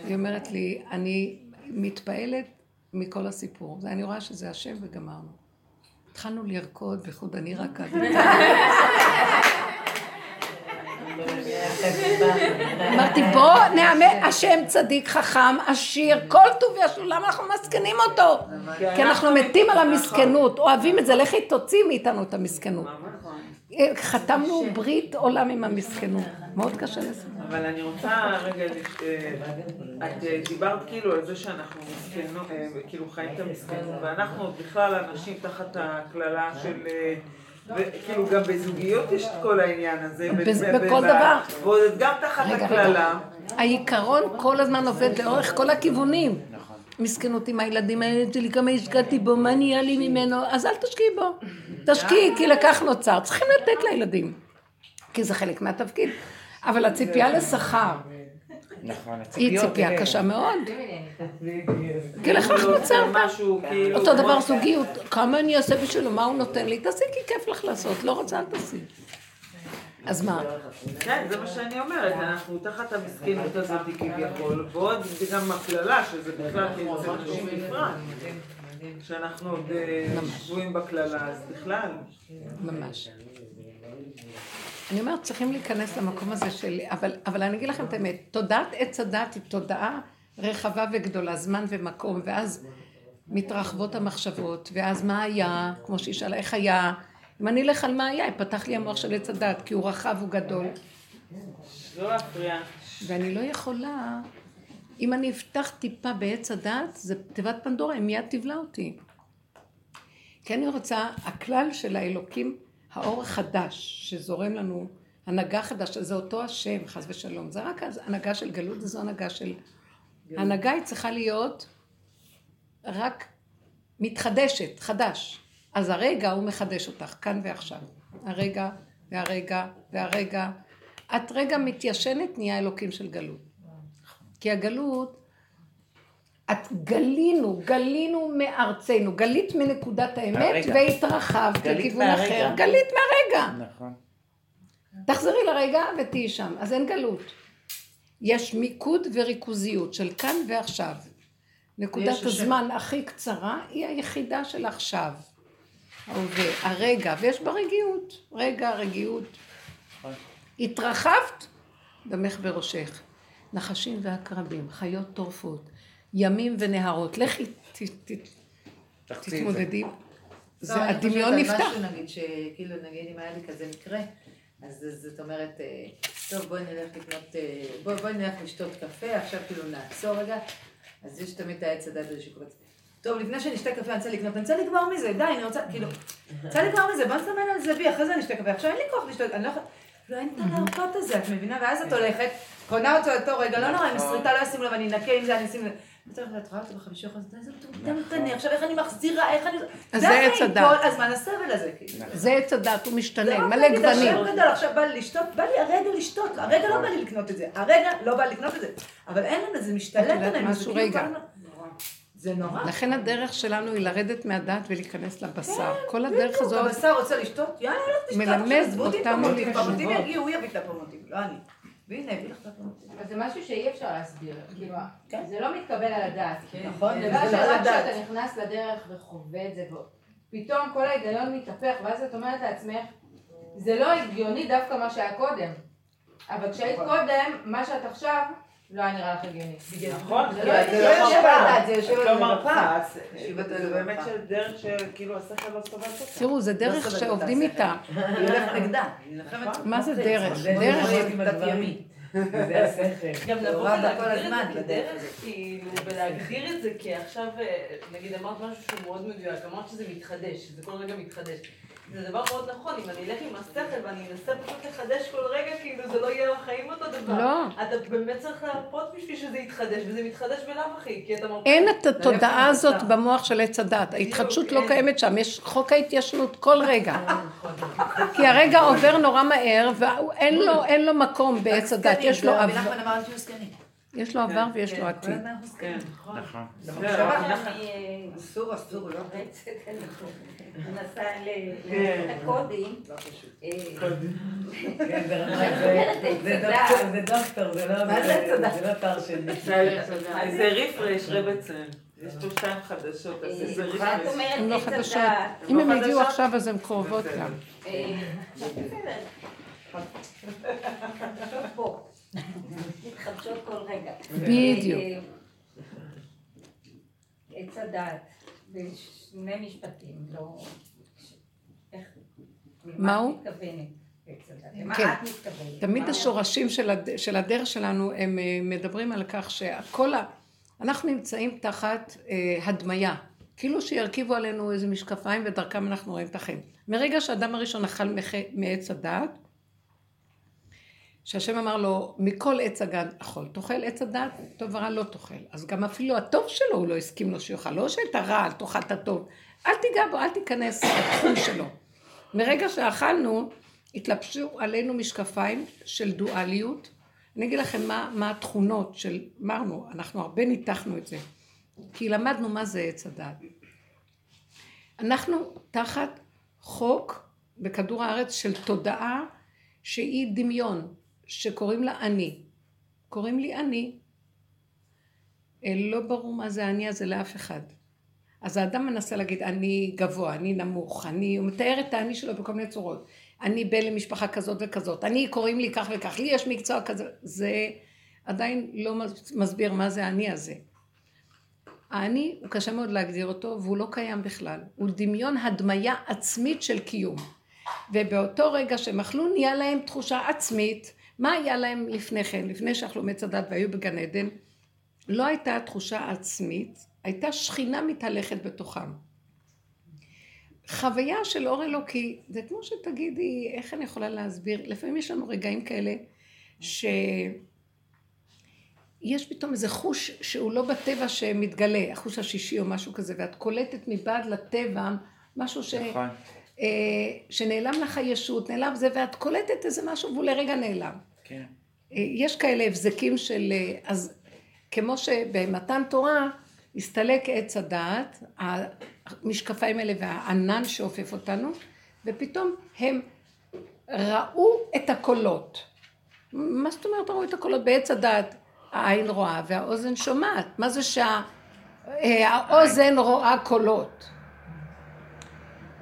Speaker 2: היא אומרת לי, אני מתפעלת מכל הסיפור. אני רואה שזה השם וגמרנו. התחלנו לרקוד, בייחוד אני רקדתי. אמרתי, בוא נאמן, השם צדיק, חכם, עשיר, כל טוב יש לו, למה אנחנו מסכנים אותו? כי אנחנו מתים על המסכנות, אוהבים את זה, לכי תוציא מאיתנו את המסכנות. חתמנו ברית עולם עם המסכנות, מאוד קשה לזה.
Speaker 3: אבל אני רוצה רגע, את דיברת כאילו על זה שאנחנו מסכנות, כאילו חיים את המסכנות, ואנחנו בכלל אנשים תחת הקללה של... וכאילו גם בזוגיות יש את כל העניין הזה.
Speaker 2: בכל דבר.
Speaker 3: ועוד גם תחת הקללה.
Speaker 2: העיקרון כל הזמן עובד לאורך כל הכיוונים. מסכנות עם הילדים האלה שלי, כמה השקעתי בו, מה נהיה לי ממנו, אז אל תשקיעי בו. תשקיעי, כי לקח נוצר. צריכים לתת לילדים. כי זה חלק מהתפקיד. אבל הציפייה לשכר,
Speaker 4: נכון,
Speaker 2: היא ציפייה קשה מאוד. כי
Speaker 3: כאילו,
Speaker 2: מצב.
Speaker 3: משהו, כאילו...
Speaker 2: אותו דבר זוגיות, כמה אני אעשה בשבילו, מה הוא נותן לי? תעשי כי כיף לך לעשות, לא רוצה, אל תעשי. אז מה?
Speaker 3: כן, זה מה שאני אומרת, אנחנו תחת המסכנות הזאת כביכול, ועוד גם הקללה, שזה בכלל כאילו זה נשים בפרט. שאנחנו עוד אה, שבויים בקללה, אז בכלל.
Speaker 2: ממש. אני אומרת, צריכים להיכנס למקום הזה של... אבל, אבל אני אגיד לכם את האמת, תודעת עץ הדת היא תודעה רחבה וגדולה, זמן ומקום, ואז מתרחבות המחשבות, ואז מה היה, כמו שהיא שאלה, איך היה, אם אני אלך על מה היה, יפתח לי המוח של עץ הדת, כי הוא רחב, הוא גדול.
Speaker 3: לא להפריע.
Speaker 2: ואני לא יכולה, אם אני אפתח טיפה בעץ הדת, זה תיבת פנדורה, היא מיד תבלע אותי. כי אני רוצה, הכלל של האלוקים, האור החדש שזורם לנו, הנהגה חדשה, זה אותו השם, חס ושלום. זה רק הנהגה של גלות, וזו הנהגה של... ההנהגה היא צריכה להיות רק מתחדשת, חדש. אז הרגע הוא מחדש אותך, כאן ועכשיו. הרגע, והרגע, והרגע. את רגע מתיישנת, נהיה אלוקים של גלות. כי הגלות, את גלינו, גלינו מארצנו, גלית מנקודת האמת
Speaker 4: מהרגע.
Speaker 2: והתרחבת לכיוון
Speaker 4: מהרגע.
Speaker 2: אחר. גלית מהרגע.
Speaker 4: נכון.
Speaker 2: תחזרי לרגע ותהיי שם, אז אין גלות. יש מיקוד וריכוזיות של כאן ועכשיו. נקודת. הזמן הכי קצרה היא היחידה של עכשיו. ההווה, הרגע, ויש בה רגיעות. רגע, רגיעות. התרחבת, דמך בראשך. נחשים ועקרבים, חיות טורפות, ימים ונהרות. לכי, ת- ת-
Speaker 4: תחצי את זה.
Speaker 2: תתמודדי.
Speaker 5: לא,
Speaker 2: זה
Speaker 5: אני
Speaker 2: הדמיון
Speaker 5: חושבת על
Speaker 2: נפתח.
Speaker 5: משהו, נגיד, שכאילו, נגיד, אם היה לי כזה מקרה, אז זאת אומרת, אה, טוב, בואי נלך לקנות, אה, בואי בואי נלך לשתות קפה, עכשיו כאילו נעצור רגע, אז יש תמיד את העץ הדת הזה שקופץ. טוב, לפני שאני אשתה קפה, אני רוצה לקנות, אני רוצה לגמור מזה, די, אני רוצה, כאילו, רוצה לגמור מזה, בוא נסמן על זה וי, אחרי זה אני אשתה קפה, עכשיו אין לי כוח לשתות, אני לא יכולה, לא, אין את הלהרפות הזה, את מבינה? ואז את הולכת, קונה אותו אותו רגע, לא נורא, עם שריטה לא ישימו לב, אני אנקה עם זה, אני אשים לב. את רואה אותו בחמישי אחוז, איזה מטומטמת אני, עכשיו איך אני מחזירה, איך אני...
Speaker 2: אז זה עץ הדת.
Speaker 5: כל הזמן הסבל הזה, כאילו.
Speaker 2: זה עץ הדת, הוא
Speaker 5: זה
Speaker 2: משתנה,
Speaker 5: רק
Speaker 2: מלא גוונים.
Speaker 5: השם גדול, עכשיו בא לי לשתות, בא לי הרגע לשתות, הרגע לא בא לי לקנות את זה, הרגע לא בא לי לקנות את זה, אבל אין לנו, זה משתלט
Speaker 2: את יודעת
Speaker 5: עלינו, זה
Speaker 2: משהו?
Speaker 5: כאילו זה נורא.
Speaker 2: לכן הדרך שלנו היא לרדת מהדת ולהיכנס לבשר. כל הדרך
Speaker 5: כן, בדיוק,
Speaker 2: הזאת,
Speaker 5: הבשר רוצה לשתות, יאללה, לא תשתות,
Speaker 2: מלמד
Speaker 5: פרמוטים,
Speaker 2: לתשובות.
Speaker 5: יגיעו, הוא יביא את הפרמוטים, לא אני. והנה, הביא לך את הפרמוטים.
Speaker 1: אבל זה משהו שאי אפשר להסביר, כאילו,
Speaker 5: כן.
Speaker 1: זה לא מתקבל על הדעת.
Speaker 5: נכון,
Speaker 1: זה
Speaker 5: זה לא
Speaker 1: שרק
Speaker 5: לדעת.
Speaker 1: כשאתה נכנס לדרך וחווה את זה, פתאום כל ההיגיון מתהפך, ואז את אומרת לעצמך, זה לא הגיוני דווקא מה שהיה קודם. אבל כשהיית קודם, מה שאת עכשיו, לא היה נראה לך הגיוני.
Speaker 3: נכון,
Speaker 1: זה לא
Speaker 3: לא
Speaker 1: לא
Speaker 3: יושב בה.
Speaker 5: בדעת, זה יושב
Speaker 3: את
Speaker 5: על
Speaker 3: לא
Speaker 5: זה על
Speaker 3: באמת. של דרך שכאילו השכל לא סובל אותה.
Speaker 2: תראו, זה דרך
Speaker 5: סובלת
Speaker 2: שעובדים. איתה.
Speaker 5: היא הולכת נגדה, נלחמת.
Speaker 2: מה זה. דרך?
Speaker 5: זה
Speaker 2: דרך-
Speaker 5: דרך תת ימי.
Speaker 6: זה השכל.
Speaker 7: גם לבוא ולהגדיר
Speaker 5: הזמן
Speaker 7: את זה
Speaker 5: בדרך
Speaker 7: כדרך, כאילו, ולהגדיר את זה כי עכשיו, אה, נגיד אמרת משהו שהוא מאוד מדויק, אמרת שזה מתחדש, שזה כל רגע מתחדש. זה דבר מאוד נכון, אם אני אלך עם השכל ואני אנסה פשוט לחדש כל רגע, כאילו זה לא יהיה בחיים אותו דבר.
Speaker 2: לא.
Speaker 7: אתה באמת צריך להרפות בשביל שזה יתחדש, וזה מתחדש בלאו הכי, כי אתה מרפא.
Speaker 2: אין את התודעה הזאת במוח של עץ הדת. ההתחדשות לא
Speaker 7: אין.
Speaker 2: קיימת שם, יש חוק ההתיישנות כל רגע. כי הרגע עובר נורא מהר, ואין לו, מקום בעץ הדת, יש לו יש לו עבר ויש לו עתיד.
Speaker 5: הזמן אנחנו זקנים.
Speaker 3: כן, נכון.
Speaker 4: נכון.
Speaker 3: זה,
Speaker 5: אסור, אסור, לא.
Speaker 8: מנסה
Speaker 3: כן.
Speaker 8: לקודים.
Speaker 6: כן, זה רמז, זה- זה דוקטור, זה זה לא
Speaker 5: זה?
Speaker 6: זה לא תואר שני.
Speaker 3: זה רפרש רבצן. יש פה שתיים חדשות, אז איזה
Speaker 8: ואת
Speaker 3: רפרש.
Speaker 2: הן לא חדשות. אם
Speaker 3: לא
Speaker 2: הם הגיעו? עכשיו אז הן קרובות. גם.
Speaker 8: אה, בסדר. מתחדשות כל רגע.
Speaker 2: בדיוק.
Speaker 8: אה, עץ הדעת, בשני משפטים, לא... איך...
Speaker 2: מה הוא?
Speaker 8: למה
Speaker 2: כן.
Speaker 8: את מתכוונת?
Speaker 2: תמיד השורשים של, הד... של הדרך שלנו, הם אה, מדברים על כך שהכל ה... אנחנו נמצאים תחת אה, הדמיה. כאילו שירכיבו עלינו איזה משקפיים ודרכם אנחנו רואים את החיים. מרגע שהאדם הראשון אכל. מעץ הדעת, שהשם אמר לו, מכל עץ הגן אכול. תאכל עץ הדעת, טוב ורע לא תאכל. אז גם אפילו הטוב שלו הוא לא הסכים לו שיאכל. לא שאת הרע, תאכל את הטוב. אל תיגע בו, אל תיכנס לתחום שלו. מרגע שאכלנו, התלבשו עלינו משקפיים של דואליות, אני אגיד לכם מה, מה התכונות של, אמרנו, אנחנו הרבה ניתחנו את זה, כי למדנו מה זה עץ הדעת. אנחנו תחת חוק בכדור הארץ של תודעה שהיא דמיון, שקוראים לה אני. קוראים לי אני. אה, לא ברור מה זה אני הזה לאף אחד. אז האדם מנסה להגיד, אני גבוה, אני נמוך, אני, הוא מתאר את האני שלו בכל מיני צורות. אני בן למשפחה כזאת וכזאת, אני קוראים לי כך וכך, לי יש מקצוע כזה, זה עדיין לא מסביר מה זה האני הזה. האני, הוא קשה מאוד להגדיר אותו, והוא לא קיים בכלל. הוא דמיון הדמיה עצמית של קיום. ובאותו רגע שהם אכלו, נהיה להם תחושה עצמית. מה היה להם לפני כן, לפני שאכלו מעץ הדת והיו בגן עדן? לא הייתה תחושה עצמית, הייתה שכינה מתהלכת בתוכם. חוויה של אור אלוקי, זה כמו שתגידי, איך אני יכולה להסביר? לפעמים יש לנו רגעים כאלה שיש פתאום איזה חוש שהוא לא בטבע שמתגלה, החוש השישי או משהו כזה, ואת קולטת מבעד לטבע משהו ש... נכון. אה, שנעלם לך ישות, נעלם זה, ואת קולטת איזה משהו והוא לרגע נעלם. כן. אה, יש כאלה הבזקים של... אה, אז כמו שבמתן תורה הסתלק עץ הדעת, המשקפיים האלה והענן שאופף אותנו, ופתאום הם ראו את הקולות. מה זאת אומרת ראו את הקולות? בעץ הדעת העין רואה והאוזן שומעת. מה זה שהאוזן רואה קולות?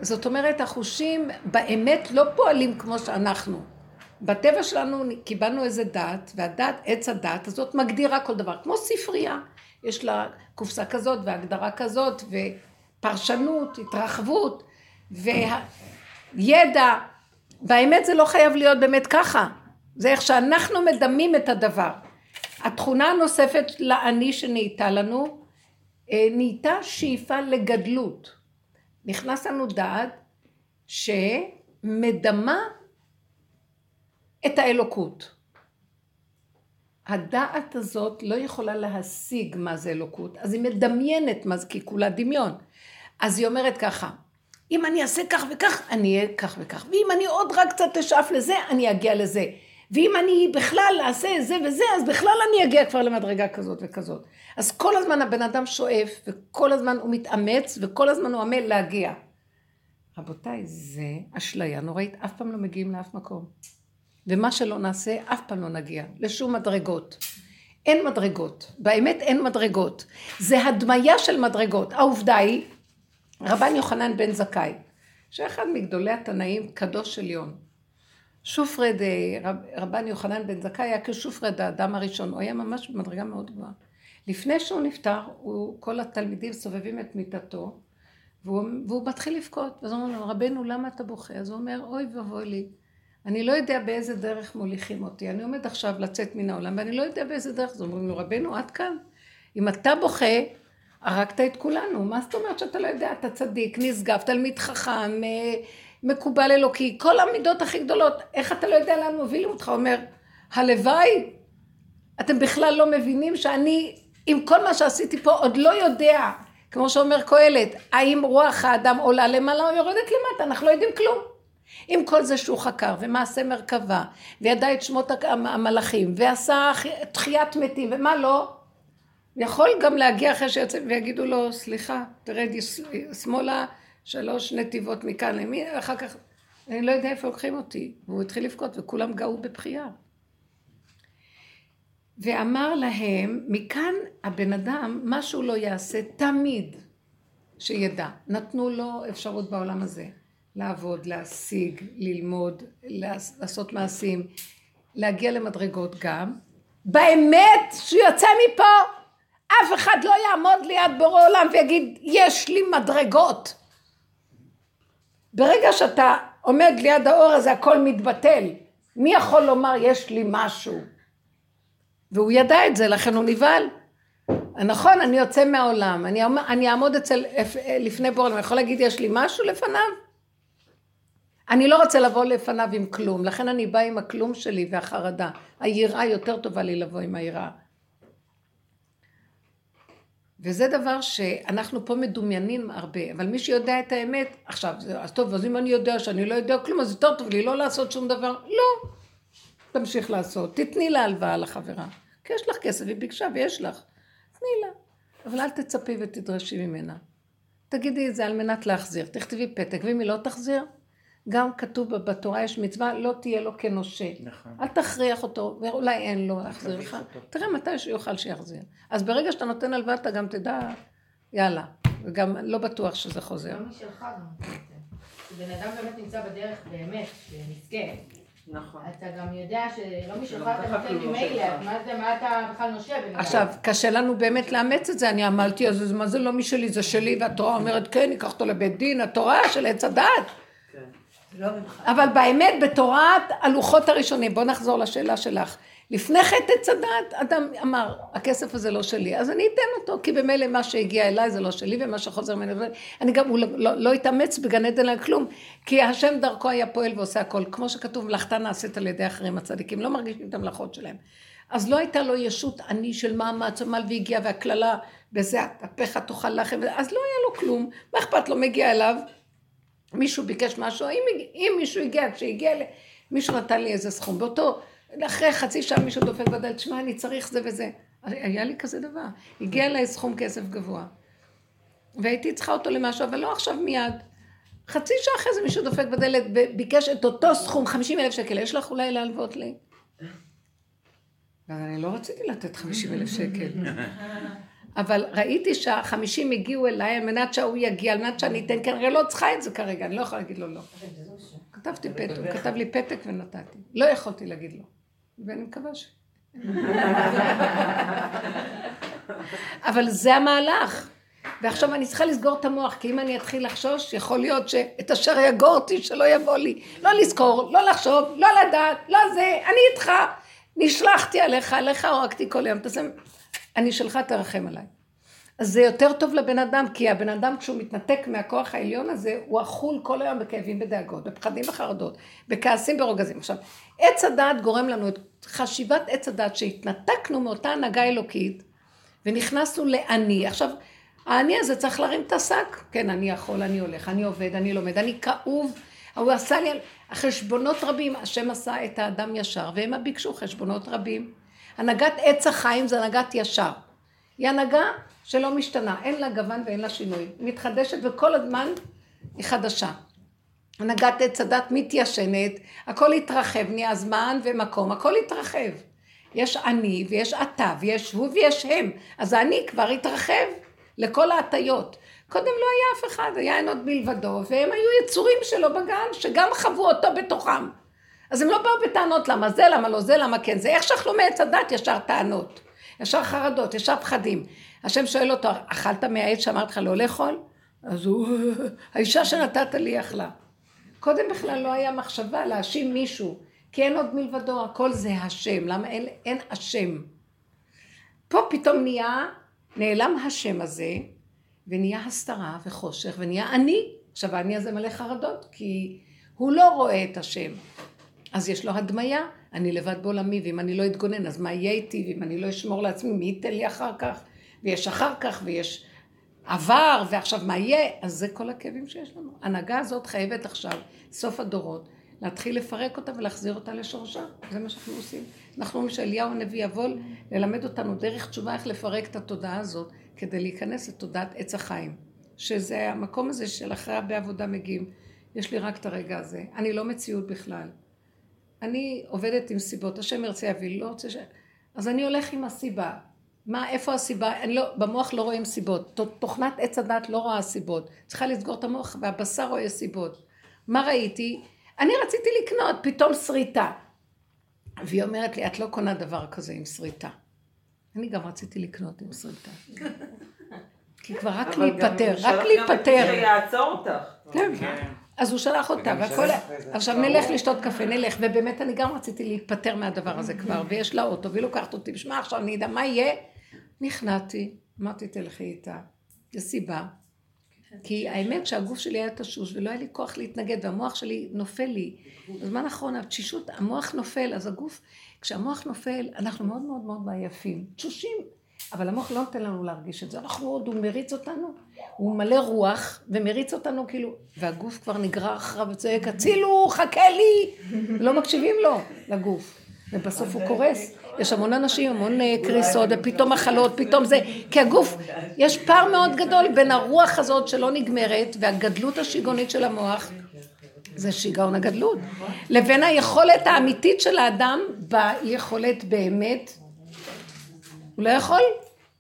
Speaker 2: זאת אומרת, החושים באמת לא פועלים כמו שאנחנו. בטבע שלנו קיבלנו איזה דת, והדת, עץ הדת הזאת מגדירה כל דבר, כמו ספרייה. יש לה קופסה כזאת והגדרה כזאת ופרשנות, התרחבות וידע. באמת זה לא חייב להיות באמת ככה. זה איך שאנחנו מדמים את הדבר. התכונה הנוספת לאני שנהייתה לנו, אה, נהייתה שאיפה לגדלות. נכנס לנו דעת שמדמה את האלוקות. הדעת הזאת לא יכולה להשיג מה זה אלוקות, אז היא מדמיינת מה זה, כי כולה דמיון. אז היא אומרת ככה, אם אני אעשה כך וכך, אני אהיה כך וכך, ואם אני עוד רק קצת אשאף לזה, אני אגיע לזה. ואם אני בכלל אעשה זה וזה, אז בכלל אני אגיע כבר למדרגה כזאת וכזאת. אז כל הזמן הבן אדם שואף, וכל הזמן הוא מתאמץ, וכל הזמן הוא עמל להגיע. רבותיי, זה אשליה נוראית, אף פעם לא מגיעים לאף מקום. ומה שלא נעשה, אף פעם לא נגיע לשום מדרגות. אין מדרגות, באמת אין מדרגות. זה הדמיה של מדרגות. העובדה היא, רבן יוחנן בן זכאי, שאחד מגדולי התנאים, קדוש עליון. שופרד, אה, רב, רבן יוחנן בן זכאי היה כשופרד האדם הראשון, הוא היה ממש במדרגה מאוד גבוהה. לפני שהוא נפטר, הוא, כל התלמידים סובבים את מיטתו, והוא, והוא מתחיל לבכות, ואז אומרים לו, רבנו, למה אתה בוכה? אז הוא אומר, אוי ואבוי לי, אני לא יודע באיזה דרך מוליכים אותי. אני עומד עכשיו לצאת מן העולם, ואני לא יודע באיזה דרך. אז אומרים לו, רבנו, עד כאן. אם אתה בוכה, הרגת את כולנו. מה זאת אומרת שאתה לא יודע? אתה צדיק, נשגב, תלמיד חכם, אה, מקובל אלוקי, כל המידות הכי גדולות. איך אתה לא יודע לאן מובילים אותך? אומר, הלוואי, אתם בכלל לא מבינים שאני, עם כל מה שעשיתי פה, עוד לא יודע, כמו שאומר קהלת, האם רוח האדם עולה למעלה או יורדת למטה? אנחנו לא יודעים כלום. עם כל זה שהוא חקר ומעשה מרכבה וידע את שמות המלאכים ועשה תחיית מתים ומה לא, יכול גם להגיע אחרי שיוצא ויגידו לו סליחה תרד שמאלה שלוש נתיבות מכאן למי אחר כך אני לא יודע איפה לוקחים אותי והוא התחיל לבכות וכולם גאו בבכייה ואמר להם מכאן הבן אדם מה שהוא לא יעשה תמיד שידע נתנו לו אפשרות בעולם הזה לעבוד, להשיג, ללמוד, לעשות מעשים, להגיע למדרגות גם. באמת, שהוא יוצא מפה, אף אחד לא יעמוד ליד בורא עולם ויגיד, יש לי מדרגות. ברגע שאתה עומד ליד האור הזה, הכל מתבטל. מי יכול לומר, יש לי משהו? והוא ידע את זה, לכן הוא נבהל. נכון, אני יוצא מהעולם, אני, אני אעמוד אצל, לפני בורא עולם, אני יכול להגיד, יש לי משהו לפניו? אני לא רוצה לבוא לפניו עם כלום, לכן אני באה עם הכלום שלי והחרדה. היראה יותר טובה לי לבוא עם היראה. וזה דבר שאנחנו פה מדומיינים הרבה, אבל מי שיודע את האמת, עכשיו, אז טוב, אז אם אני יודע שאני לא יודע כלום, אז יותר טוב לי לא לעשות שום דבר. לא. תמשיך לעשות. תתני לה הלוואה לחברה. כי יש לך כסף, היא ביקשה ויש לך. תני לה. אבל אל תצפי ותדרשי ממנה. תגידי את זה על מנת להחזיר. תכתבי פתק, ואם היא לא תחזיר, גם כתוב בתורה יש מצווה, לא תהיה לו כנושה.
Speaker 4: נכון.
Speaker 2: אל תכריח אותו, ואולי אין לו להחזיר לך. תראה מתי שיוכל שיחזיר. אז ברגע שאתה נותן הלוואה, אתה גם תדע, יאללה. וגם לא בטוח שזה חוזר.
Speaker 1: לא משלך גם. כשבן אדם באמת נמצא בדרך באמת, שנזכה,
Speaker 3: נכון.
Speaker 1: אתה גם יודע שלא משלך אתה נותן
Speaker 3: לא
Speaker 1: ממילא. אז מה זה, מה אתה בכלל נושב?
Speaker 2: עכשיו, קשה לנו באמת לאמץ את זה, אני עמלתי, אז מה זה לא משלי, זה שלי, והתורה אומרת, כן, ניקח אותו לבית דין, התורה של עץ הדת.
Speaker 3: כן.
Speaker 5: לא.
Speaker 2: אבל באמת, בתורת הלוחות הראשונים, בוא נחזור לשאלה שלך. לפני חטא עץ הדת, אדם אמר, הכסף הזה לא שלי, אז אני אתן אותו, כי במילא מה שהגיע אליי זה לא שלי, ומה שחוזר ממני, אני גם, הוא לא, לא, לא התאמץ בגן עדן על כלום, כי השם דרכו היה פועל ועושה הכל, כמו שכתוב, מלאכתה נעשית על ידי אחרים הצדיקים, לא מרגישים את המלאכות שלהם. אז לא הייתה לו ישות אני של מאמץ, עמל והגיע, והקללה, בזה אפיך תאכל לחם, אז לא היה לו כלום, מה אכפת לו, מגיע אליו, מישהו ביקש משהו, אם, אם מישהו הגיע, כשהגיע, מישהו נתן לי איזה סכום, באותו, אחרי חצי שעה מישהו דופק בדלת, שמע, אני צריך זה וזה. היה לי כזה דבר. הגיע אליי סכום כסף גבוה. והייתי צריכה אותו למשהו, אבל לא עכשיו מיד. חצי שעה אחרי זה מישהו דופק בדלת וביקש את אותו סכום, 50 אלף שקל, יש לך אולי להלוות לי? אז אני לא רציתי לתת 50 אלף שקל. אבל ראיתי שהחמישים הגיעו אליי על מנת שההוא יגיע, על מנת שאני אתן, כנראה לא צריכה את זה כרגע, אני לא יכולה להגיד לו לא. כתבתי פתק, הוא כתב לי פתק ונתתי. לא יכולתי להגיד לו. ואני מקווה ש... אבל זה המהלך. ועכשיו אני צריכה לסגור את המוח, כי אם אני אתחיל לחשוש, יכול להיות שאת אשר יגור אותי שלא יבוא לי. לא לזכור, לא לחשוב, לא לדעת, לא זה, אני איתך. נשלחתי עליך, עליך הורגתי כל יום. תעשה... אני שלך, תרחם עליי. אז זה יותר טוב לבן אדם, כי הבן אדם כשהוא מתנתק מהכוח העליון הזה, הוא אכול כל היום בכאבים, בדאגות, בפחדים וחרדות, בכעסים ברוגזים. עכשיו, עץ הדעת גורם לנו את חשיבת עץ הדעת שהתנתקנו מאותה הנהגה אלוקית, ונכנסנו לאני. עכשיו, האני הזה צריך להרים את השק. כן, אני יכול, אני הולך, אני עובד, אני לומד, אני כאוב. הוא עשה לי, החשבונות רבים, השם עשה את האדם ישר, והם ביקשו חשבונות רבים. הנהגת עץ החיים זה הנהגת ישר. היא הנהגה שלא משתנה, אין לה גוון ואין לה שינוי. היא מתחדשת וכל הזמן היא חדשה. הנהגת עץ הדת מתיישנת, הכל התרחב, נהיה זמן ומקום, הכל התרחב. יש אני ויש אתה ויש הוא ויש הם, אז האני כבר התרחב לכל ההטיות. קודם לא היה אף אחד, היה אין עוד מלבדו, והם היו יצורים שלו בגן, שגם חוו אותו בתוכם. אז הם לא באו בטענות למה זה, למה לא זה, למה כן זה. איך שאכלו מעץ הדת ישר טענות, ישר חרדות, ישר פחדים. השם שואל אותו, אכלת מהעץ שאמרת לך לא לאכול? אז הוא, האישה שנתת לי אכלה. קודם בכלל לא היה מחשבה להאשים מישהו, כי אין עוד מלבדו, הכל זה השם. למה אין, אין השם? פה פתאום נהיה, נעלם השם הזה, ונהיה הסתרה וחושך, ונהיה אני. עכשיו האני הזה מלא חרדות, כי הוא לא רואה את השם. אז יש לו הדמיה, אני לבד בעולמי, ואם אני לא אתגונן, אז מה יהיה איתי? ואם אני לא אשמור לעצמי, מי ייתן לי אחר כך? ויש אחר כך, ויש עבר, ועכשיו מה יהיה? אז זה כל הכאבים שיש לנו. ההנהגה הזאת חייבת עכשיו, סוף הדורות, להתחיל לפרק אותה ולהחזיר אותה לשורשה. זה מה שאנחנו עושים. אנחנו אומרים שאליהו הנביא יבוא ללמד אותנו דרך תשובה איך לפרק את התודעה הזאת, כדי להיכנס לתודעת עץ החיים. שזה המקום הזה של אחרי הרבה עבודה מגיעים. יש לי רק את הרגע הזה. אני לא מציאות בכלל. אני עובדת עם סיבות, השם ירצה יביא, לא רוצה ש... אז אני הולך עם הסיבה. מה, איפה הסיבה? אני לא, במוח לא רואים סיבות. ת- תוכנת עץ הדת לא רואה סיבות. צריכה לסגור את המוח והבשר רואה סיבות. מה ראיתי? אני רציתי לקנות פתאום שריטה. והיא אומרת לי, את לא קונה דבר כזה עם שריטה. אני גם רציתי לקנות עם שריטה. כי כבר רק
Speaker 3: אבל גם
Speaker 2: להיפטר,
Speaker 3: הוא
Speaker 2: רק
Speaker 3: גם
Speaker 2: להיפטר.
Speaker 3: מי שיעצור אותך.
Speaker 2: כן.
Speaker 4: כן.
Speaker 2: אז הוא שלח אותה, והכל... עכשיו נלך לשתות קפה, נלך, ובאמת אני גם רציתי להיפטר מהדבר הזה כבר, ויש לה אוטו, והיא לוקחת אותי, בשמה עכשיו אני אדע מה יהיה. נכנעתי, אמרתי תלכי איתה, זו סיבה. כי האמת שהגוף שלי היה תשוש ולא היה לי כוח להתנגד והמוח שלי נופל לי. בזמן האחרון התשישות, המוח נופל, אז הגוף, כשהמוח נופל אנחנו מאוד מאוד מאוד מעייפים, תשושים, אבל המוח לא נותן לנו להרגיש את זה, אנחנו עוד, הוא מריץ אותנו, הוא מלא רוח ומריץ אותנו כאילו, והגוף כבר נגרר אחריו וצועק, הצילו, חכה לי, לא מקשיבים לו, לגוף. ובסוף הוא קורס. יש המון אנשים, המון אה, קריסות, ופתאום מחלות, פתאום זה, כי הגוף, יש פער מאוד גדול בין הרוח הזאת שלא נגמרת, והגדלות השיגעונית של המוח, זה שיגעון הגדלות, לבין היכולת האמיתית של האדם ביכולת באמת, הוא לא יכול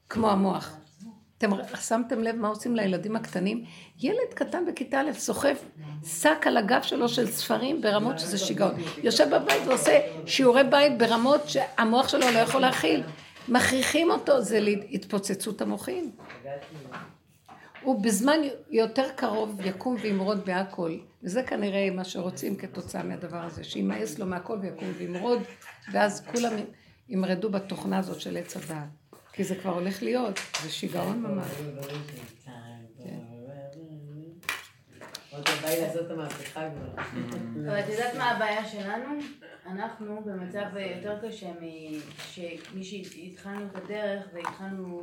Speaker 2: כמו המוח. אתם שמתם לב מה עושים לילדים הקטנים? ילד קטן בכיתה א' סוחב שק על הגב שלו של ספרים ברמות שזה שיגעון. יושב בבית ועושה שיעורי בית ברמות שהמוח שלו לא יכול להכיל. מכריחים אותו, זה להתפוצצות המוחים. הוא בזמן יותר קרוב יקום וימרוד בהכל. וזה כנראה מה שרוצים כתוצאה מהדבר הזה, שימאס לו מהכל ויקום וימרוד, ואז כולם ימרדו בתוכנה הזאת של עץ הדעת. כי זה כבר הולך להיות, זה שיגעון ממש.
Speaker 5: אבל את יודעת מה הבעיה שלנו? אנחנו במצב יותר קשה משמי שהתחלנו את הדרך והתחלנו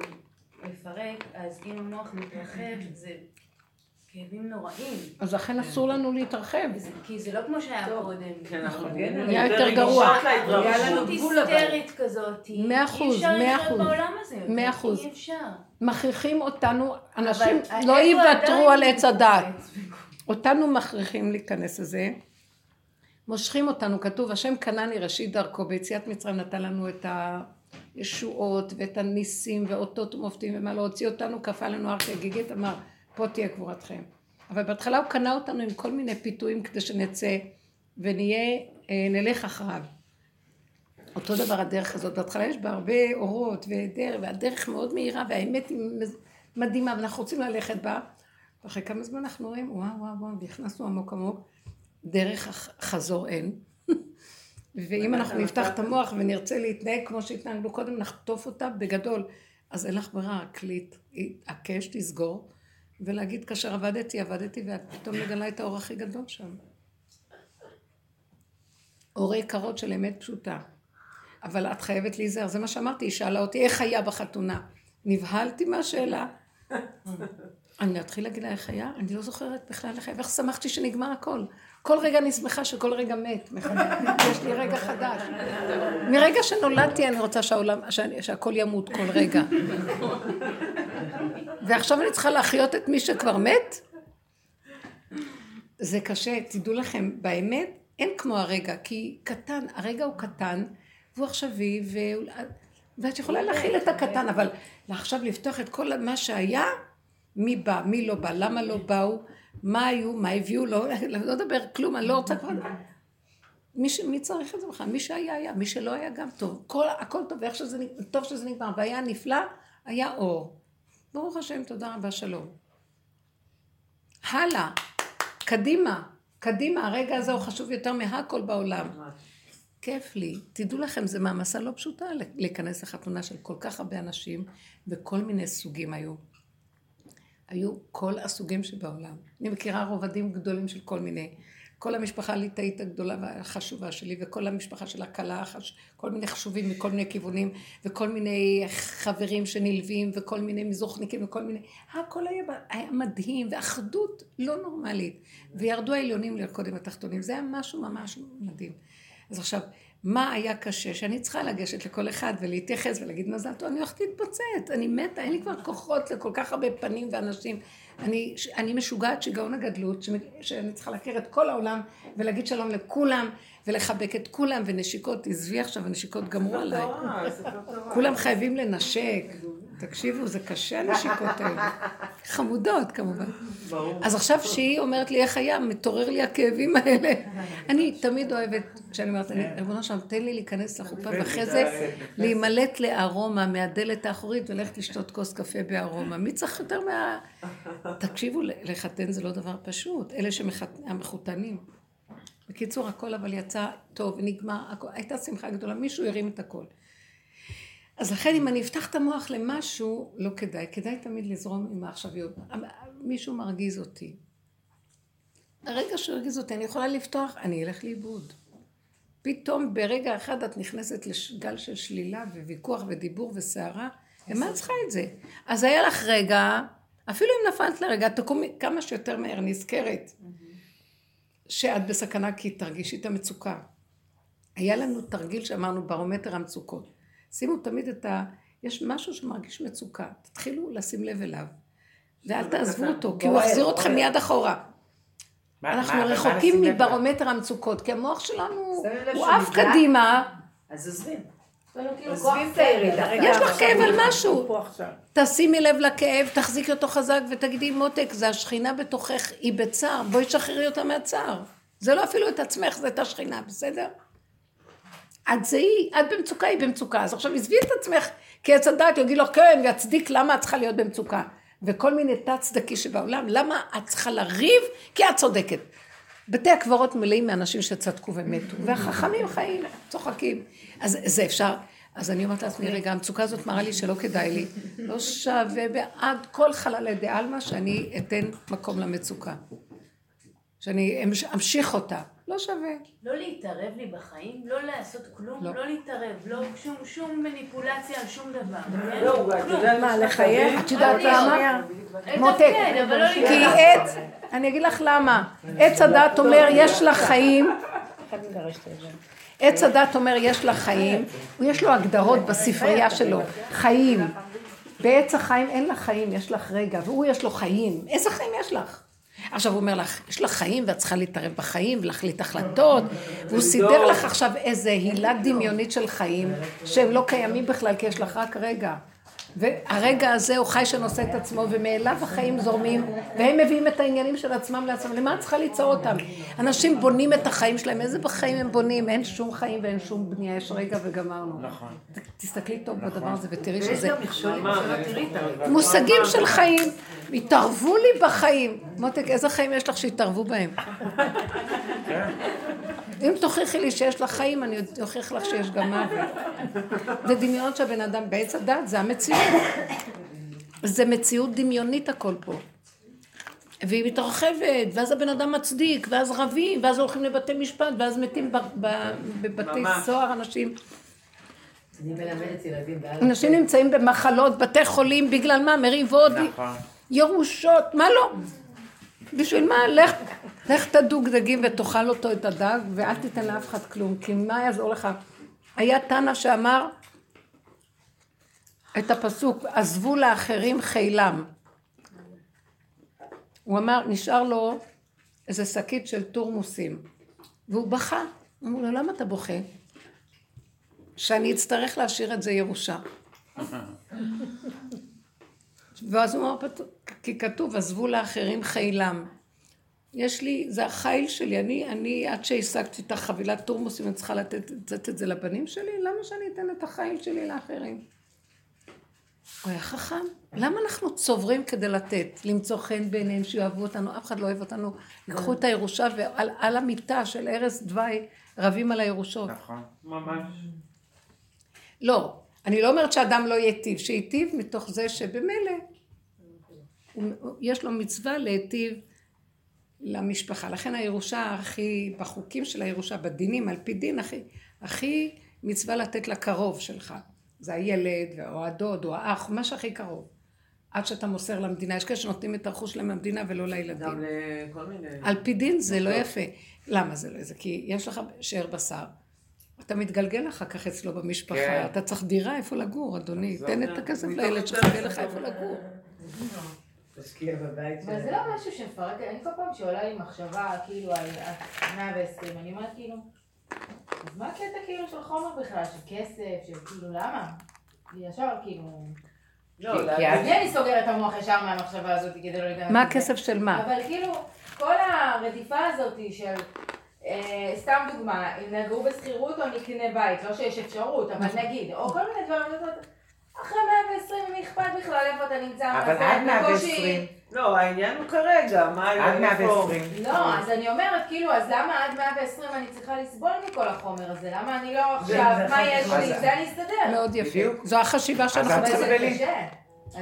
Speaker 5: לפרק, אז אם המוח מתרחב זה כאבים נוראים.
Speaker 2: אז לכן אסור לנו להתרחב.
Speaker 5: כי זה לא כמו שהיה קודם.
Speaker 3: כן, נכון.
Speaker 2: נהיה יותר גרוע.
Speaker 5: היה לנו גבול היסטרית כזאת.
Speaker 2: מאה אחוז, מאה אחוז.
Speaker 5: אי אפשר לחיות בעולם הזה.
Speaker 2: מאה אחוז.
Speaker 5: אי אפשר.
Speaker 2: מכריחים אותנו, אנשים לא יוותרו על עץ הדעת. אותנו מכריחים להיכנס לזה. מושכים אותנו, כתוב, השם קנני ראשית דרכו, ביציאת מצרים נתן לנו את הישועות ואת הניסים ואותות ומופתים ומה לא הוציא אותנו, כפה לנו הר כגיגית, אמר, פה תהיה קבורתכם. אבל בהתחלה הוא קנה אותנו עם כל מיני פיתויים כדי שנצא ונהיה, אה, נלך אחריו. אותו דבר הדרך הזאת, בהתחלה יש בה הרבה אורות ודרך, והדרך מאוד מהירה והאמת היא מדהימה ואנחנו רוצים ללכת בה. ואחרי כמה זמן אנחנו רואים, וואו וואו וואו, נכנסנו עמוק עמוק, דרך חזור אין. ואם אנחנו נפתח את המוח ונרצה להתנהג כמו שהתנהגנו קודם, נחטוף אותה בגדול. אז אין לך ברירה, רק להתעקש, תסגור, ולהגיד, כאשר עבדתי, עבדתי, ואת פתאום מגלה את האור הכי גדול שם. אור יקרות של אמת פשוטה. אבל את חייבת להיזהר, זה מה שאמרתי, היא שאלה אותי, איך היה בחתונה? נבהלתי מהשאלה. אני אתחיל להגיד לה איך היה? אני לא זוכרת בכלל איך היה, ואיך שמחתי שנגמר הכל. כל רגע אני שמחה שכל רגע מת מחדש. יש לי רגע חדש. מרגע שנולדתי אני רוצה שהעולם, שהכל ימות כל רגע. ועכשיו אני צריכה להחיות את מי שכבר מת? זה קשה, תדעו לכם, באמת אין כמו הרגע, כי קטן, הרגע הוא קטן, והוא עכשווי. ואת יכולה להכיל את הקטן, אבל עכשיו לפתוח את כל מה שהיה, מי בא, מי לא בא, למה לא באו, מה היו, מה הביאו, לא, לא לדבר כלום, אני לא רוצה כבר... מי, ש... מי צריך את זה בכלל? מי שהיה היה, מי שלא היה גם טוב. כל, הכל טוב, ואיך שזה, טוב שזה נגמר, והיה נפלא, היה אור. ברוך השם, תודה רבה, שלום. הלאה, קדימה, קדימה, הרגע הזה הוא חשוב יותר מהכל בעולם. כיף לי. תדעו לכם, זו מעמסה לא פשוטה להיכנס לחתונה של כל כך הרבה אנשים, וכל מיני סוגים היו. היו כל הסוגים שבעולם. אני מכירה רובדים גדולים של כל מיני. כל המשפחה הליטאית הגדולה והחשובה שלי, וכל המשפחה של הכלה. כל מיני חשובים מכל מיני כיוונים, וכל מיני חברים שנלווים, וכל מיני מזוכניקים, וכל מיני... הכל היה, היה מדהים, ואחדות לא נורמלית. וירדו העליונים לרקוד עם התחתונים. זה היה משהו ממש מדהים. אז עכשיו, מה היה קשה? שאני צריכה לגשת לכל אחד ולהתייחס ולהגיד מזל טוב, אני הולכת להתפוצץ, אני מתה, אין לי כבר כוחות לכל כך הרבה פנים ואנשים. אני, אני משוגעת שיגעון הגדלות, שאני צריכה להכיר את כל העולם ולהגיד שלום לכולם ולחבק את כולם, ונשיקות, עזבי עכשיו, הנשיקות גמרו עליי.
Speaker 3: תורה, ספר תורה.
Speaker 2: כולם חייבים לנשק. תקשיבו, זה קשה הנשיקות האלה. חמודות כמובן.
Speaker 3: ברור.
Speaker 2: אז עכשיו שהיא אומרת לי איך היה, מתעורר לי הכאבים האלה. אני תמיד אוהבת, כשאני אומרת, אני- ריבונו שלום, תן לי להיכנס לחופה, ואחרי זה להימלט לארומה מהדלת האחורית וללכת לשתות כוס קפה בארומה. מי צריך יותר מה... תקשיבו, לחתן זה לא דבר פשוט. אלה שהמחותנים. בקיצור, הכל אבל יצא טוב, נגמר, הייתה שמחה גדולה, מישהו הרים את הכל. אז לכן אם אני אפתח את המוח למשהו, לא כדאי, כדאי תמיד לזרום עם העכשוויות. מישהו מרגיז אותי. הרגע שהוא הרגיז אותי, אני יכולה לפתוח, אני אלך לאיבוד. פתאום ברגע אחד את נכנסת לגל של שלילה וויכוח ודיבור וסערה, למה את צריכה את זה? אז היה לך רגע, אפילו אם נפלת לרגע, תקומי כמה שיותר מהר, נזכרת שאת בסכנה כי תרגישי את המצוקה. היה לנו תרגיל שאמרנו ברומטר המצוקות. שימו תמיד את ה... יש משהו שמרגיש מצוקה, תתחילו לשים לב אליו. ואל תעזבו אותו, כי הוא יחזיר אתכם מיד אחורה.
Speaker 4: מה-
Speaker 2: אנחנו רחוקים? מברומטר המצוקות, כי המוח שלנו, הוא עף? קדימה,
Speaker 5: אז עוזבים.
Speaker 1: כאילו
Speaker 5: עוזבים את הירידה.
Speaker 2: יש לך כאב על משהו. תשימי לב לכאב, תחזיקי אותו חזק ותגידי, מותק, זה השכינה בתוכך, היא בצער, בואי תשחררי אותה מהצער. זה לא אפילו את עצמך, זה את השכינה, בסדר? את זה היא, את במצוקה, היא במצוקה. אז עכשיו עזבי את עצמך, כי עץ הדעת יגיד לך, כן, ויצדיק למה את צריכה להיות במצוקה. וכל מיני תת-צדקי שבעולם, למה את צריכה לריב? כי את צודקת. בתי הקברות מלאים מאנשים שצדקו ומתו, והחכמים חיים, צוחקים. אז זה אפשר. אז אני אומרת לעצמי, רגע, המצוקה הזאת מראה לי שלא כדאי לי. לא שווה בעד כל חללי דעלמא שאני אתן מקום למצוקה. שאני אמש- אמשיך אותה. לא שווה.
Speaker 9: לא להתערב לי בחיים, לא לעשות כלום,
Speaker 2: לא.
Speaker 9: לא להתערב, לא שום, שום מניפולציה על שום דבר. כן?
Speaker 3: לא, הוא- אתה
Speaker 9: כלום.
Speaker 3: יודע,
Speaker 5: מה, לחייך?
Speaker 2: את יודעת למה? מותק.
Speaker 9: כן, לא
Speaker 2: כי. עץ, אני אגיד לך למה. עץ הדת אומר, יש לך חיים. עץ הדת אומר, יש לך חיים. יש לו הגדרות בספרייה שלו. חיים. בעץ החיים אין לך חיים, יש לך רגע, והוא יש לו חיים. איזה חיים יש לך? עכשיו הוא אומר לך, יש לך חיים ואת צריכה להתערב בחיים ולהחליט החלטות, והוא סידר לך עכשיו איזה הילה דמיונית של חיים, שהם לא קיימים בכלל, כי יש לך רק רגע. והרגע הזה הוא חי שנושא את עצמו, ומאליו החיים זורמים, והם מביאים את העניינים של עצמם לעצמם. למה את צריכה ליצור אותם? אנשים בונים את החיים שלהם, איזה בחיים הם בונים? אין שום חיים ואין שום בנייה, יש רגע וגמרנו.
Speaker 4: נכון.
Speaker 2: תסתכלי טוב בדבר הזה ותראי
Speaker 5: ויש
Speaker 2: שזה... מושגים של חיים, התערבו לי בחיים. מותק, איזה חיים יש לך שהתערבו בהם? אם תוכיחי לי שיש לך חיים, אני אוכיח לך שיש גם מוות. זה דמיון שהבן אדם בעץ הדת, זה המציאות. זה מציאות דמיונית הכל פה. והיא מתרחבת, ואז הבן אדם מצדיק, ואז רבים, ואז הולכים לבתי משפט, ואז מתים בבתי. סוהר אנשים.
Speaker 5: אני מלמדת ילדים באלף.
Speaker 2: אנשים נמצאים במחלות, בתי חולים, בגלל מה? מריבות,
Speaker 4: נכון.
Speaker 2: ירושות, מה לא? בשביל מה? לך, לך תדוג דגים ותאכל אותו את הדג, ואל תיתן לאף אחד כלום, כי מה יעזור לך? היה תנא שאמר את הפסוק, עזבו לאחרים חילם. הוא אמר, נשאר לו איזה שקית של תורמוסים, והוא בכה. אמרו לו, למה אתה בוכה? שאני אצטרך להשאיר את זה ירושה. ואז הוא אמר, "פת- כי כתוב, עזבו לאחרים חילם. יש לי, זה החיל שלי, אני, אני עד שהשגתי את החבילת תורמוסים, אני צריכה לתת, לתת את זה לבנים שלי? למה שאני אתן את החיל שלי לאחרים? הוא היה חכם. למה אנחנו צוברים כדי לתת? למצוא חן בעיניהם, שיאהבו אותנו, אף אחד לא אוהב אותנו. ייקחו את הירושה ועל על המיטה של ערש דווי רבים על הירושות.
Speaker 4: נכון.
Speaker 3: ממש.
Speaker 2: לא, אני לא אומרת שאדם לא ייטיב, שייטיב מתוך זה שבמילא יש לו מצווה להיטיב למשפחה. לכן הירושה הכי, בחוקים של הירושה, בדינים, על פי דין, הכי, הכי מצווה לתת לקרוב שלך. זה הילד, או הדוד, או האח, מה שהכי קרוב. עד שאתה מוסר למדינה. יש כאלה שנותנים את הרכוש שלהם למדינה ולא לילדים.
Speaker 3: גם לכל מיני...
Speaker 2: על פי דין זה לא יפה. למה זה לא זה? כי יש לך שאר בשר. אתה מתגלגל אחר כך אצלו במשפחה,
Speaker 4: כן.
Speaker 2: אתה צריך דירה איפה לגור, אדוני. תן את הכסף לילד שלך,
Speaker 3: יותר
Speaker 2: יהיה לך איפה לגור.
Speaker 5: תשקיע בבית
Speaker 1: אבל זה לא משהו שמפרק, אני כל פעם שעולה לי מחשבה כאילו על 120, אני אומרת כאילו, אז מה הקטע כאילו של חומר בכלל, של כסף, של כאילו למה? ישר כאילו,
Speaker 3: לא,
Speaker 4: כי-
Speaker 1: אני סוגר את המוח ישר מהמחשבה הזאת כדי לא להיכנס
Speaker 2: מה. הכסף של מה?
Speaker 1: אבל כאילו, כל הרדיפה הזאת של, אה, סתם דוגמה, אם נגור בשכירות או נקנה בית, לא שיש אפשרות, אבל נגיד, או כל מיני דברים, אחרי 120, מי אכפת בכלל איפה אתה נמצא?
Speaker 4: אבל עד
Speaker 1: זה בקושי-
Speaker 4: 120,
Speaker 3: לא, העניין הוא כרגע, מה...
Speaker 4: עד
Speaker 3: איפה-
Speaker 4: 120.
Speaker 1: לא, אז אני אומרת, כאילו, אז למה עד 120 אני צריכה לסבול מכל החומר הזה? למה אני לא עכשיו,
Speaker 5: זה
Speaker 1: מה יש לי? זה אני אסתדר.
Speaker 2: מאוד יפה.
Speaker 4: בדיוק.
Speaker 2: זו החשיבה שאנחנו צריכים.
Speaker 1: זה.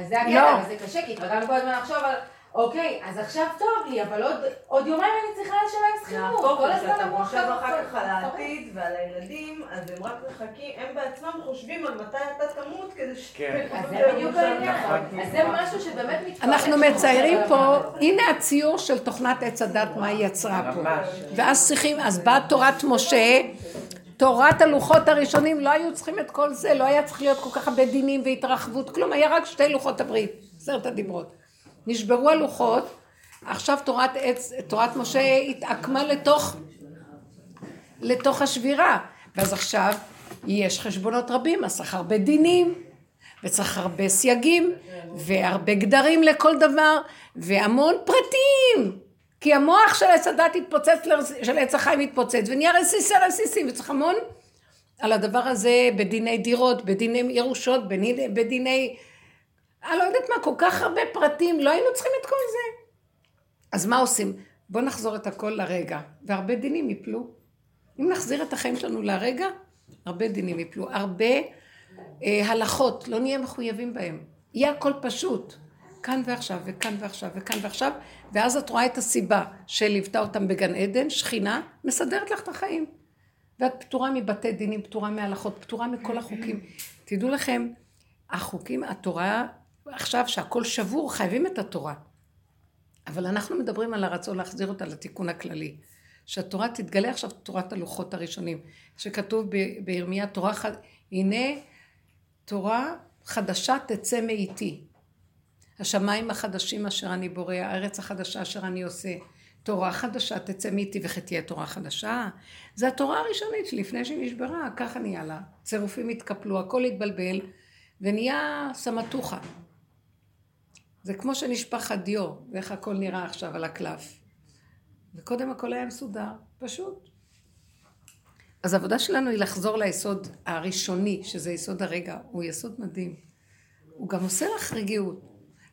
Speaker 1: אז זה
Speaker 2: לא.
Speaker 1: הקטע, וזה קשה, כי התרגלנו כל הזמן לחשוב על, אוקיי, אז עכשיו טוב לי, אבל עוד- עוד יומיים אני צריכה לשלם שכירות. כל הזמן
Speaker 7: שאתה
Speaker 1: המוח
Speaker 7: חושב אחר כך על. העתיד ועל הילדים, אז הם רק מחכים, הם בעצמם חושבים על מתי אתה תמות כדי ש...
Speaker 4: כן.
Speaker 1: אז זה בדיוק העניין.
Speaker 4: נכון.
Speaker 1: אז זה משהו שבאמת מתפרק.
Speaker 2: אנחנו מציירים פה, הנה הציור של תוכנת עץ הדת, מה היא יצרה פה. ואז צריכים, אז באה תורת משה, תורת הלוחות הראשונים לא היו צריכים את כל זה, לא היה צריך להיות כל כך הרבה דינים והתרחבות, כלום, היה רק שתי לוחות הברית, עשרת הדיברות. נשברו הלוחות, עכשיו תורת עץ, תורת משה התעקמה לתוך, לתוך השבירה, ואז עכשיו יש חשבונות רבים, אז צריך הרבה דינים, וצריך הרבה סייגים, והרבה גדרים לכל דבר, והמון פרטים. כי המוח של עץ הדת התפוצץ, של עץ החיים התפוצץ, ונהיה רסיסי רסיסי, וצריך המון על הדבר הזה בדיני דירות, בדיני ירושות, בדיני, בדיני... אני לא יודעת מה, כל כך הרבה פרטים, לא היינו צריכים את כל זה. אז מה עושים? בואו נחזור את הכל לרגע, והרבה דינים יפלו. אם נחזיר את החיים שלנו לרגע, הרבה דינים יפלו, הרבה אה, הלכות, לא נהיה מחויבים בהם. יהיה הכל פשוט. כאן ועכשיו, וכאן ועכשיו, וכאן ועכשיו, ואז את רואה את הסיבה שליוותה אותם בגן עדן, שכינה, מסדרת לך את החיים. ואת פטורה מבתי דינים, פטורה מהלכות, פטורה מכל החוקים. תדעו לכם, החוקים, התורה, עכשיו שהכל שבור, חייבים את התורה. אבל אנחנו מדברים על הרצון להחזיר אותה לתיקון הכללי. שהתורה תתגלה עכשיו תורת הלוחות הראשונים, שכתוב בירמיה תורה, ח... הנה תורה חדשה תצא מאיתי. השמיים החדשים אשר אני בורא, הארץ החדשה אשר אני עושה. תורה חדשה תצא מאיתי וכי תהיה תורה חדשה. זה התורה הראשונית שלפני שהיא נשברה, ככה נהיה לה. צירופים התקפלו, הכל התבלבל, ונהיה סמטוחה. זה כמו שנשפך הדיו, ואיך הכל נראה עכשיו על הקלף. וקודם הכל היה מסודר, פשוט. אז העבודה שלנו היא לחזור ליסוד הראשוני, שזה יסוד הרגע, הוא יסוד מדהים. הוא גם עושה לך רגיעות.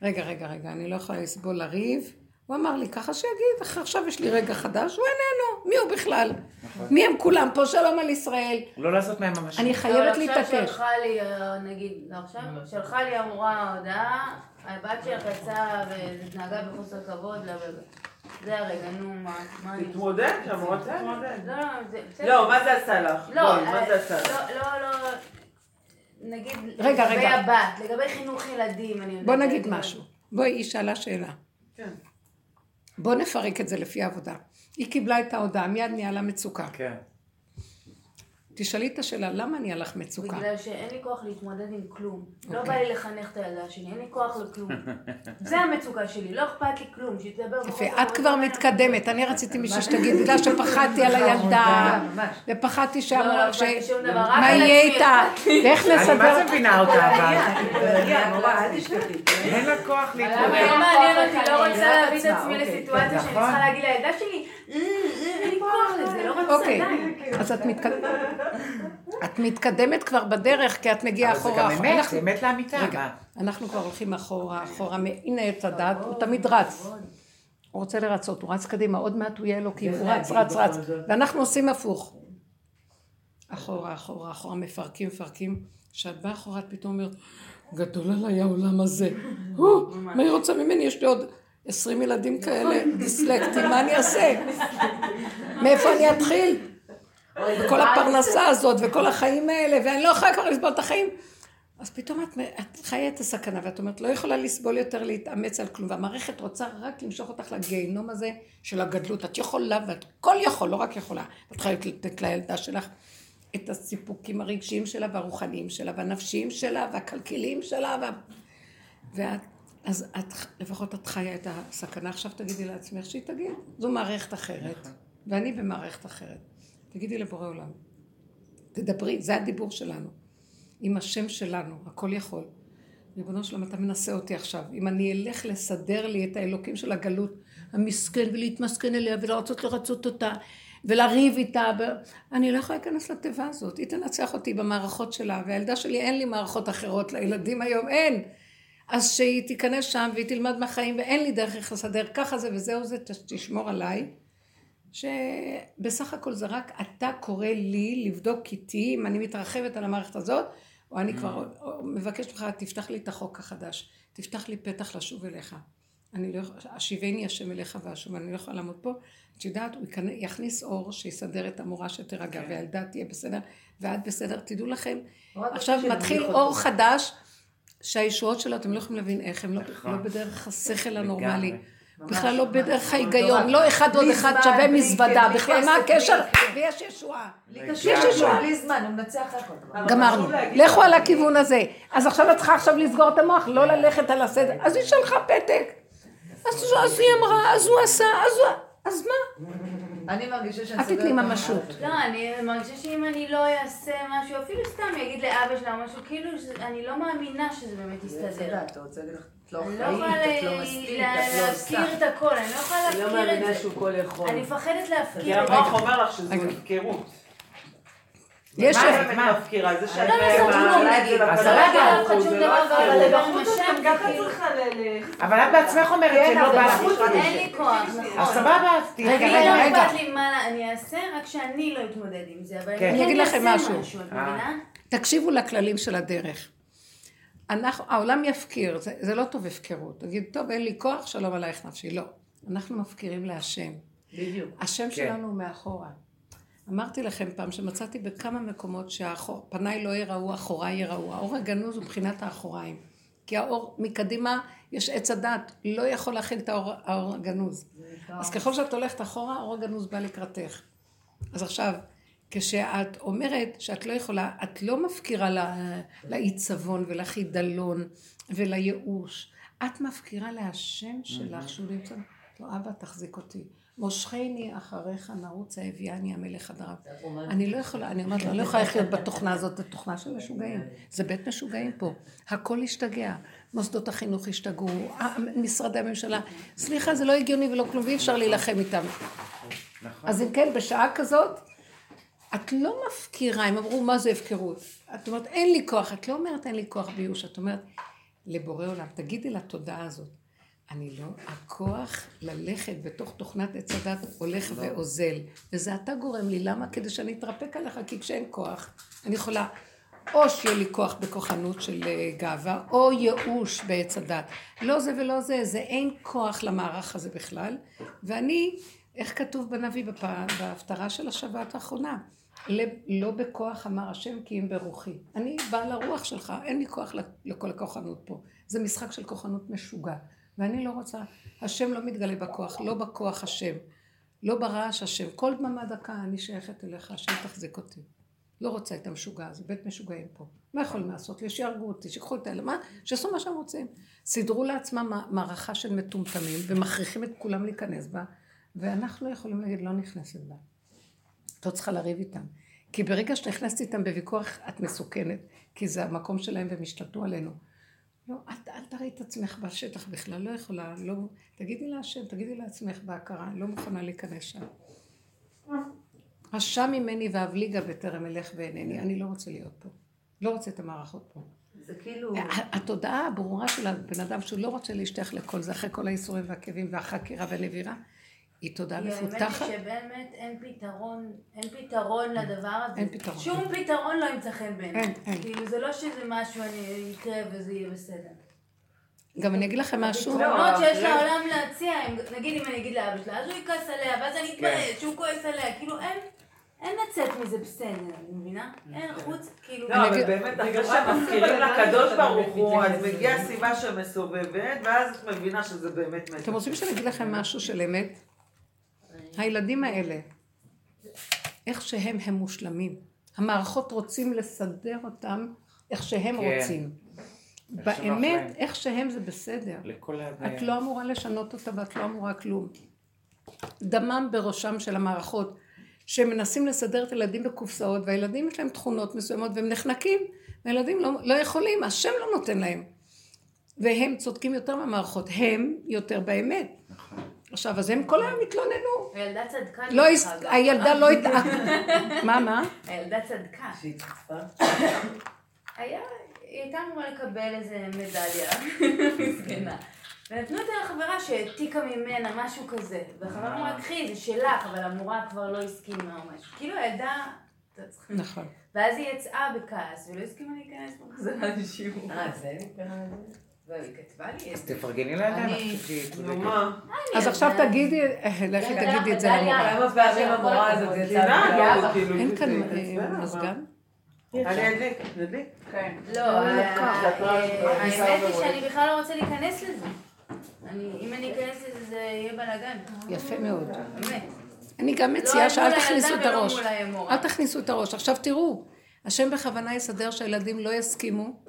Speaker 2: רגע, רגע, רגע, אני לא יכולה לסבול לריב. הוא אמר לי, ככה שיגיד, עכשיו יש לי רגע חדש, הוא איננו, מי הוא בכלל? נכון. מי הם כולם פה? שלום על ישראל.
Speaker 4: לא לעשות מהם ממש.
Speaker 2: אני חייבת להתעקש.
Speaker 9: עכשיו שלחה לי, אה, נגיד, לא עכשיו, שלחה לי המורה הודעה, הבת שלך יצאה והתנהגה בחוסר כבוד, לא, זה הרגע, נו, מה, מה
Speaker 3: תתמודד, שהמורה תתמודד. לא, לא, מה זה עשה לך?
Speaker 9: לא, מה זה עשה לך? לא, לא, לא. נגיד,
Speaker 2: רגע,
Speaker 9: לגבי
Speaker 2: רגע.
Speaker 9: הבת, לגבי חינוך ילדים, אני יודעת.
Speaker 2: בוא נגיד משהו. בואי, היא שאלה שאלה.
Speaker 3: כן.
Speaker 2: בוא נפרק את זה לפי העבודה. היא קיבלה את ההודעה, מיד נהיה לה מצוקה.
Speaker 4: כן.
Speaker 2: תשאלי את השאלה, למה נהיה לך מצוקה?
Speaker 9: בגלל שאין לי כוח להתמודד עם כלום. לא בא לי לחנך את הילדה שלי, אין לי כוח לכלום. זה המצוקה שלי, לא אכפת לי כלום, שתדבר בחוסר
Speaker 2: יפה, את כבר מתקדמת, אני רציתי מישהו שתגיד, בגלל שפחדתי על הילדה, ופחדתי שאמרה, ש... מה יהיה איתה, ואיך
Speaker 4: אני מה
Speaker 2: נסדר,
Speaker 4: זה מבינה אותה אבל?
Speaker 3: אין לה כוח להתמודד.
Speaker 9: לא מעניין אותי, לא רוצה להביא את עצמי
Speaker 3: אוקיי,
Speaker 9: לסיטואציה שאני
Speaker 4: נכון.
Speaker 9: צריכה להגיד לילדה שלי, "אה, אה, אין לי כוח לזה, לא
Speaker 2: אוקיי. אז את מתקדמת, את מתקדמת כבר בדרך, כי את מגיעה
Speaker 4: אבל זה
Speaker 2: אחורה
Speaker 4: גם
Speaker 2: אחורה.
Speaker 4: אמת, זה אמת לאמיתה.
Speaker 2: רגע? אנחנו כבר הולכים אחורה, אחורה, הנה עץ הדת, הוא תמיד רץ. הוא רוצה לרצות, הוא רץ קדימה, עוד מעט הוא יהיה אלוקים, הוא רץ, רץ, רץ. ואנחנו עושים הפוך. אחורה, אחורה, אחורה, מפרקים, מפרקים. כשאת באה אחורה, את פתאום אומרת, גדול עליי העולם הזה. מה היא רוצה ממני? יש לי עוד עשרים ילדים כאלה, דיסלקטים, מה אני אעשה? מאיפה אני אתחיל? וכל הפרנסה הזאת, וכל החיים האלה, ואני לא יכולה כבר לסבול את החיים. אז פתאום את, את חיה את הסכנה, ואת אומרת, לא יכולה לסבול יותר להתאמץ על כלום, והמערכת רוצה רק למשוך אותך לגיהינום הזה של הגדלות. את יכולה, ואת כל יכול, לא רק יכולה. את חייבת לתת לילדה שלך את הסיפוקים הרגשיים שלה, והרוחניים שלה, והנפשיים שלה, והכלכליים שלה, וה... ואת, אז את, לפחות את חיה את הסכנה. עכשיו תגידי לעצמך שהיא תגיד, זו מערכת אחרת, ואני במערכת אחרת. תגידי לבורא עולם, תדברי, זה הדיבור שלנו. עם השם שלנו, הכל יכול. ריבונו שלום, אתה מנסה אותי עכשיו. אם אני אלך לסדר לי את האלוקים של הגלות, המסכן, ולהתמסכן אליה, ולרצות לרצות אותה, ולריב איתה, ו... אני לא יכולה להיכנס לתיבה הזאת. היא תנצח אותי במערכות שלה, והילדה שלי, אין לי מערכות אחרות לילדים היום, אין. אז שהיא תיכנס שם והיא תלמד מהחיים, ואין לי דרך איך לסדר, ככה זה וזהו זה, תשמור עליי. שבסך הכל זה רק אתה קורא לי לבדוק איתי אם אני מתרחבת על המערכת הזאת, או אני כבר או מבקשת ממך, תפתח לי את החוק החדש, תפתח לי פתח לשוב אליך. אני לא יכולה, השיבני השם אליך ואשוב, אני לא יכולה לעמוד פה. את יודעת, הוא יכנ- יכניס אור שיסדר את המורה שתירגע, והילדה תהיה בסדר, ואת בסדר. תדעו לכם, עכשיו מתחיל אור חדש, שהישועות שלו, אתם לא יכולים להבין איך, הם לא,
Speaker 4: נכון.
Speaker 2: לא בדרך השכל הנורמלי. בכלל לא בדרך ההיגיון, לא אחד עוד אחד שווה מזוודה, בכלל מה הקשר? ויש ישועה. יש ישועה.
Speaker 5: בלי זמן, הוא מנצח הכל.
Speaker 2: גמרנו. לכו על הכיוון הזה. אז עכשיו את צריכה עכשיו לסגור את המוח, לא ללכת על הסדר. אז היא שלחה פתק. אז היא אמרה, אז הוא עשה. אז מה?
Speaker 5: אני מרגישה שאני
Speaker 2: את תתני ממשות.
Speaker 9: לא, אני מרגישה שאם אני לא אעשה משהו, אפילו סתם יגיד לאבא שלה משהו, כאילו אני לא מאמינה שזה באמת יסתדר.
Speaker 5: אתה רוצה להגיד לך, את לא
Speaker 9: אני לא
Speaker 5: אחראית,
Speaker 9: יכולה
Speaker 5: את לא מספיק, את לא עושה.
Speaker 9: להפקיר את הכל, אני לא יכולה
Speaker 6: אני לא
Speaker 9: להפקיר
Speaker 6: מאמינה
Speaker 9: את זה.
Speaker 6: שהוא כל יכול.
Speaker 9: אני מפחדת
Speaker 3: כי
Speaker 9: להפקיר את זה.
Speaker 3: המוח אומר לך שזו הפקרות.
Speaker 2: יש...
Speaker 3: מה באמת מפקירה? זה שאת
Speaker 9: לא לעשות כלום,
Speaker 3: מעלה את זה
Speaker 9: נגיד.
Speaker 3: לקדוש
Speaker 6: אז רגע,
Speaker 3: ברוך הוא,
Speaker 9: שום
Speaker 3: זה
Speaker 9: דבר,
Speaker 3: לא
Speaker 9: אבל עם
Speaker 7: בחוץ את גם
Speaker 9: כאילו.
Speaker 7: צריכה ל... ל-
Speaker 4: אבל את בעצמך אומרת שלא בא לך.
Speaker 9: אין לי כוח,
Speaker 4: אז
Speaker 9: נכון.
Speaker 4: סבבה, אז תהיי
Speaker 2: רגע,
Speaker 9: אני
Speaker 2: רגע,
Speaker 9: לא
Speaker 2: רגע.
Speaker 9: אכפת לי מה אני אעשה, רק שאני לא אתמודד עם זה. אבל
Speaker 4: כן.
Speaker 2: אני אגיד לכם
Speaker 9: אעשה
Speaker 2: משהו.
Speaker 9: מבינה?
Speaker 2: תקשיבו לכללים של הדרך. אנחנו, העולם יפקיר, זה, זה לא טוב הפקרות. תגיד, טוב, אין לי כוח, שלום עלייך נפשי. לא. אנחנו מפקירים להשם.
Speaker 5: בדיוק.
Speaker 2: השם שלנו הוא מאחורה. אמרתי לכם פעם שמצאתי בכמה מקומות שפניי לא יראו, אחוריי יראו. האור הגנוז הוא בחינת האחוריים. כי האור מקדימה, יש עץ הדת, לא יכול להכיל את האור, האור הגנוז. אז ככל שאת הולכת אחורה, האור הגנוז בא לקראתך. אז עכשיו, כשאת אומרת שאת לא יכולה, את לא מפקירה ל- לעיצבון ולחידלון ולייאוש. את מפקירה להשם שלך, שהוא נמצא, לא, אבא, תחזיק אותי. מושכני אחריך נרוץ האביאני המלך הדרב. אני לא יכולה, אני אומרת לו, אני לא יכולה לחיות בתוכנה הזאת, זו תוכנה של משוגעים. זה בית משוגעים פה. הכל השתגע. מוסדות החינוך השתגעו, משרדי הממשלה. סליחה, זה לא הגיוני ולא כלום, ואי אפשר להילחם איתם. אז אם כן, בשעה כזאת, את לא מפקירה, הם אמרו, מה זה הפקרות? את אומרת, אין לי כוח. את לא אומרת, אין לי כוח ביוש. את אומרת, לבורא עולם, תגידי לתודעה הזאת, אני לא, הכוח ללכת בתוך תוכנת עץ הדת הולך ואוזל, וזה אתה גורם לי, למה? כדי שאני אתרפק עליך, כי כשאין כוח, אני יכולה או שיהיה לי כוח בכוחנות של אה, גאווה, או ייאוש בעץ הדת. לא זה ולא זה, זה אין כוח למערך הזה בכלל, ואני, איך כתוב בנביא בהפטרה של השבת האחרונה? "ל- לא בכוח אמר השם כי אם ברוחי. אני בעל הרוח שלך, אין לי כוח לכ- לכל הכוחנות פה. זה משחק של כוחנות משוגע. ואני לא רוצה, השם לא מתגלה בכוח, לא בכוח השם, לא ברעש השם. כל דממה דקה אני שייכת אליך, השם תחזיק אותי. לא רוצה את המשוגע הזה, בית משוגעים פה. מה יכולים לעשות לי? שיהרגו אותי, שיקחו את האלה, מה? שיעשו מה שהם רוצים. סידרו לעצמם מערכה של מטומטמים ומכריחים את כולם להיכנס בה, ואנחנו יכולים להגיד, לא נכנסת בה. את לא צריכה לריב איתם. כי ברגע שאת נכנסת איתם בוויכוח, את מסוכנת, כי זה המקום שלהם והם השתלטו עלינו. לא, אל, אל תראי את עצמך בשטח בכלל, לא יכולה, לא, תגידי להשם, תגידי לעצמך בהכרה, לא מוכנה להיכנס שם. רשע ממני ואבליגה בטרם אלך ואינני, אני לא רוצה להיות פה. לא רוצה את המערכות פה.
Speaker 5: זה כאילו...
Speaker 2: התודעה הברורה של הבן אדם שהוא לא רוצה להשתייך לכל זה, אחרי כל הייסורים והכאבים והחקירה והנבירה, היא תודעה
Speaker 9: האמת
Speaker 2: מפותחת.
Speaker 9: היא שבאמת אין פתרון, אין פתרון לדבר הזה.
Speaker 2: אין פתרון.
Speaker 9: שום פתרון לא ימצא חן בעיניי.
Speaker 2: אין, אין.
Speaker 9: כאילו זה לא שזה משהו אני יקרה וזה יהיה בסדר.
Speaker 2: גם אני אגיד לכם משהו,
Speaker 9: פתרונות שיש לעולם להציע, נגיד אם אני אגיד לאבא שלה, אז הוא יכעס עליה, ואז אני אתבייש שהוא כועס עליה, כאילו אין, אין לצאת מזה בסדר, אני מבינה? אין חוץ, כאילו...
Speaker 3: לא, אבל באמת, אחרי שמזכירים לקדוש ברוך הוא, אז מגיעה סיבה שמסובבת, ואז את מבינה שזה באמת מת.
Speaker 2: אתם רוצים שאני אגיד לכם משהו של אמת? הילדים האלה, איך שהם, הם מושלמים. המערכות רוצים לסדר אותם איך שהם
Speaker 4: כן.
Speaker 2: רוצים. באמת. איך שהם זה בסדר.
Speaker 4: לכל ה...
Speaker 2: את לא אמורה לשנות אותה ואת לא אמורה כלום. דמם בראשם של המערכות, שמנסים לסדר את הילדים בקופסאות, והילדים יש להם תכונות מסוימות והם נחנקים, והילדים לא, לא יכולים, השם לא נותן להם. והם צודקים יותר מהמערכות, הם יותר באמת. עכשיו, אז הם כל היום התלוננו.
Speaker 9: הילדה צדקה.
Speaker 2: לא, הס-. הילדה לא התע... מה, מה?
Speaker 9: הילדה צדקה.
Speaker 6: שהיא צפה.
Speaker 9: היה, היא הייתה אמורה לקבל איזה מדליה, מסכנה. ונתנו אותה לחברה שהעתיקה ממנה משהו כזה. והחברה אמרה, קחי, זה שלך, אבל המורה כבר לא הסכימה או משהו. כאילו הילדה...
Speaker 2: נכון.
Speaker 9: ואז היא יצאה בכעס, ולא הסכימה להיכנס בחזרה לשיעור.
Speaker 6: אה, זה?
Speaker 9: והיא כתבה לי את
Speaker 4: אז. תפרגני לה, אני חושבת שהיא
Speaker 3: נו
Speaker 4: צודקת.
Speaker 3: מה?
Speaker 2: אז עכשיו תגידי, אה, לכי תגידי את זה למורה.
Speaker 6: כמה פעמים המורה הזאת יצאה בגלל...
Speaker 3: כאילו,
Speaker 2: אין כאן אה, מזגן?
Speaker 3: אני אדליק, נדליק.
Speaker 9: לא, ה-
Speaker 3: שאת רואה
Speaker 9: אה,
Speaker 3: שאת
Speaker 9: האמת היא. שאני בכלל לא רוצה להיכנס לזה. אני אני- אם אני אכנס לזה, זה יהיה בלאגן.
Speaker 2: יפה מאוד.
Speaker 9: באמת.
Speaker 2: אני גם
Speaker 9: לא
Speaker 2: מציעה שאל תכניסו את הראש. אל תכניסו את הראש. עכשיו תראו, השם בכוונה יסדר שהילדים לא יסכימו,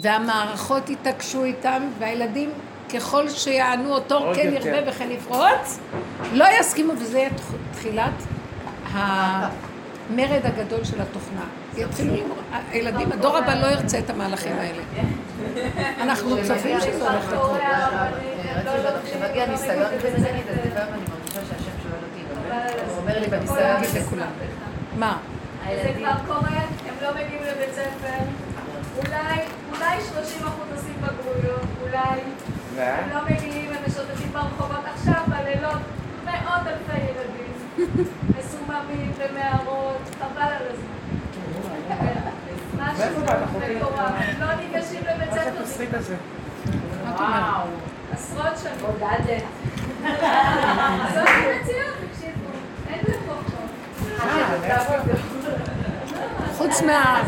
Speaker 2: והמערכות יתעקשו איתם, והילדים, ככל שיענו אותו כן. ירבה וכן יפרוץ, לא יסכימו, וזה יהיה תח- תחילת המרד הגדול של התוכנה. יתחילו למרוד, הילדים, הדור הבא לא ירצה את המהלכים האלה. אנחנו צופים שזה הולך לקרות.
Speaker 5: כשמגיע ניסיון כזה, אני מרגישה שהשם שואל אותי, הוא אומר לי בניסיון.
Speaker 2: מה?
Speaker 1: זה כבר קורה, הם לא מגיעים לבית ספר. אולי, אולי 30 אחוז עושים בגרויות, אולי. הם לא מגיעים, הם משוטטים ברחובות עכשיו, בלילות, מאות אלפי ילדים. מסוממים במערות, חבל על הזמן. משהו מטורף. לא ניגשים לבית
Speaker 4: מה זה
Speaker 1: ספר.
Speaker 2: אומרת?
Speaker 1: עשרות שנים. עודדת. זאת המציאות, תקשיבו. אין זה פה
Speaker 2: חוץ מה...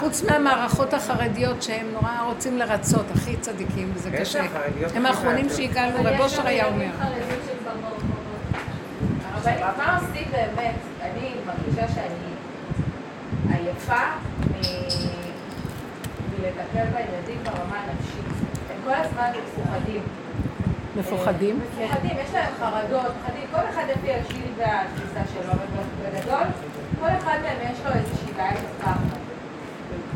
Speaker 2: חוץ מהמערכות החרדיות שהם נורא רוצים לרצות, הכי צדיקים, וזה קשה. הם האחרונים. שהגענו, רב אושר היה אומר.
Speaker 5: אבל מה עושים באמת? אני מרגישה שאני עייפה מ- מלטפל בילדים ברמה הנפשית. הם כל הזמן מפוחדים.
Speaker 2: מפוחדים?
Speaker 1: מפוחדים, יש להם חרדות, מפחדים, כל אחד לפי הגיל והתפיסה שלו, אבל בגדול, כל אחד מהם יש לו איזושהי בעיה.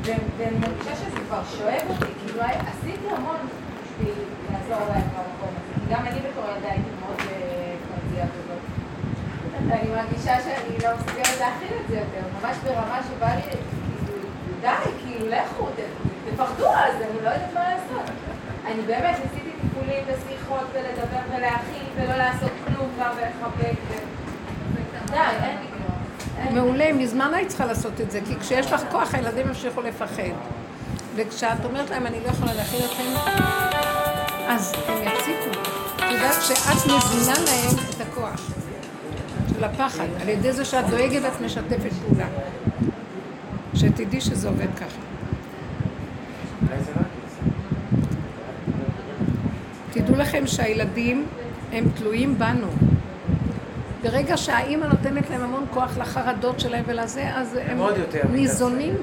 Speaker 1: ו- ואני מרגישה שזה כבר שואב אותי, כאילו הי- עשיתי המון בשביל לעזור להם במקום הזה, כי גם אני בתור ילדה הייתי מאוד אה, פרטיה כזאת. ואני מרגישה שאני לא מסוגלת להכיל את זה יותר, ממש ברמה שבא לי, כאילו, די, כאילו, לכו, תפחדו על זה, אני לא יודעת מה לעשות. אני באמת ניסיתי טיפולים ושיחות ולדבר ולהכיל ולא לעשות כלום גם ולחבק ו... די. אין לי
Speaker 2: מעולה, מזמן היית צריכה לעשות את זה, כי כשיש לך כוח הילדים ימשיכו לפחד. וכשאת אומרת להם, אני לא יכולה להכיל אתכם, אז הם יפסיקו. את יודעת שאת מזינה להם את הכוח של הפחד, על ידי זה שאת דואגת ואת משתפת פעולה. שתדעי שזה עובד ככה. תדעו לכם שהילדים הם תלויים בנו. ברגע שהאימא נותנת להם המון כוח לחרדות שלהם ולזה, אז הם ניזונים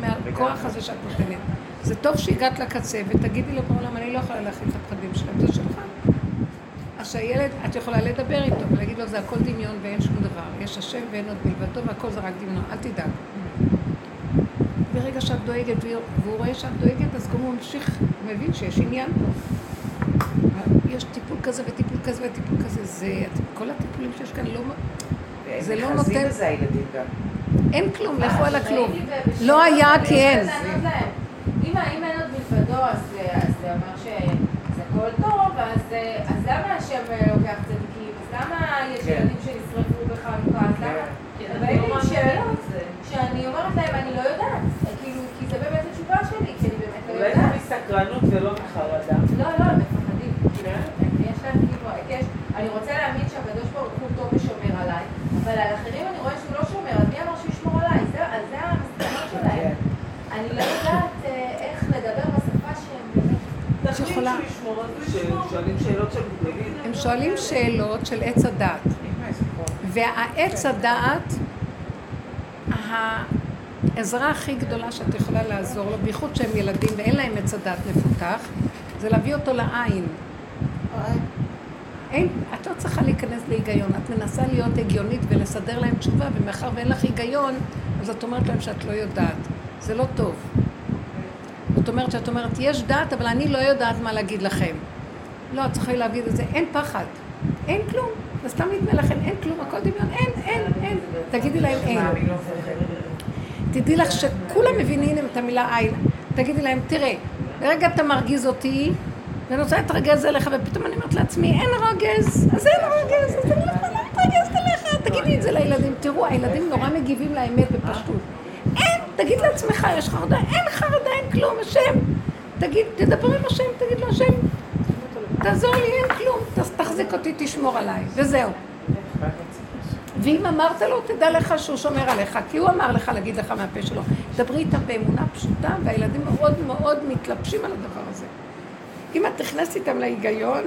Speaker 2: מהכוח הזה שאת נותנת. זה טוב שהגעת לקצה ותגידי לו בעולם, אני לא יכולה להכיל את הפחדים שלהם, זה שלך. אז שהילד, את יכולה לדבר איתו ולהגיד לו, זה הכל דמיון ואין שום דבר. יש השם ואין עוד מלבדו והכל זה רק דמיון, אל תדאג. ברגע שאת דואגת והוא והוא רואה שאת דואגת, אז גם הוא ממשיך, הוא מבין שיש עניין פה. יש טיפול כזה וטיפול כזה וטיפול כזה, זה, כל הטיפולים שיש כאן לא, זה לא נותן,
Speaker 4: נכנסים הילדים גם.
Speaker 2: אין כלום, לכו על הכלום. לא היה כי אין.
Speaker 1: אם אין עוד מלבדו, אז זה אומר שזה הכל טוב, אז למה השם לוקח צדיקים? אז למה יש
Speaker 4: כן.
Speaker 1: ילדים שנשרפו בחנוכה? אז למה?
Speaker 7: כן, אני
Speaker 1: יש
Speaker 7: לא
Speaker 1: לי שאלות. שאני אומרת להם, אני לא יודעת. כאילו, כי זה באמת התשובה שלי, כי אני באמת לא
Speaker 3: אולי זה
Speaker 1: יודעת.
Speaker 3: מסקרנות ולא מחרדה.
Speaker 1: לא, לא, הם מפחדים. יש להם כאילו היקש. אני רוצה להאמין שהקדוש ברוך הוא טוב ושומר עליי, אבל על אחרים אני רואה שהוא לא שומר, אז מי אמר שהוא ישמור עליי? זה אז זה המסקנות שלהם. אני לא יודעת אה, איך לדבר בשפה שהם
Speaker 3: שאלות של.
Speaker 2: הם שואלים שאלות של עץ הדעת. והעץ הדעת, העזרה הכי גדולה שאת יכולה לעזור לו, בייחוד שהם ילדים ואין להם עץ הדעת מפותח, זה להביא אותו לעין. אין, לא צריכה להיכנס להיגיון, את מנסה להיות הגיונית ולסדר להם תשובה, ומאחר ואין לך היגיון, אז את אומרת להם שאת לא יודעת. זה לא טוב. זאת אומרת שאת אומרת, יש דעת, אבל אני לא יודעת מה להגיד לכם. לא, את צריכה להגיד את זה, אין פחד. אין כלום. זה סתם נדמה לכם, אין כלום, הכל דמיון, אין, אין, אין. תגידי להם אין.
Speaker 4: לא.
Speaker 2: תדעי לך שכולם מבינים את המילה עין. תגידי להם, תראה, לרגע אתה מרגיז אותי, ואני רוצה להתרגז אליך, ופתאום אני אומרת לעצמי, אין רוגז, אז אין רוגז, אז אני לא יכולה להתרגז אליך. תגידי את זה לילדים. תראו, הילדים נורא מגיבים לאמת בפשטות. אין, תגיד לעצמך, יש חרדה, אין חרדה, אין כלום, השם. תגיד, תדבר עם השם, תגיד לו, השם, תעזור לי, אין כלום, תחזיק אותי, תשמור עליי, וזהו. ואם אמרת לו, תדע לך שהוא שומר עליך, כי הוא אמר לך להגיד לך מהפה שלו. דברי איתם באמונה פשוטה, והילדים מאוד מאוד מתלבשים על הדבר. אם את נכנסת איתם להיגיון,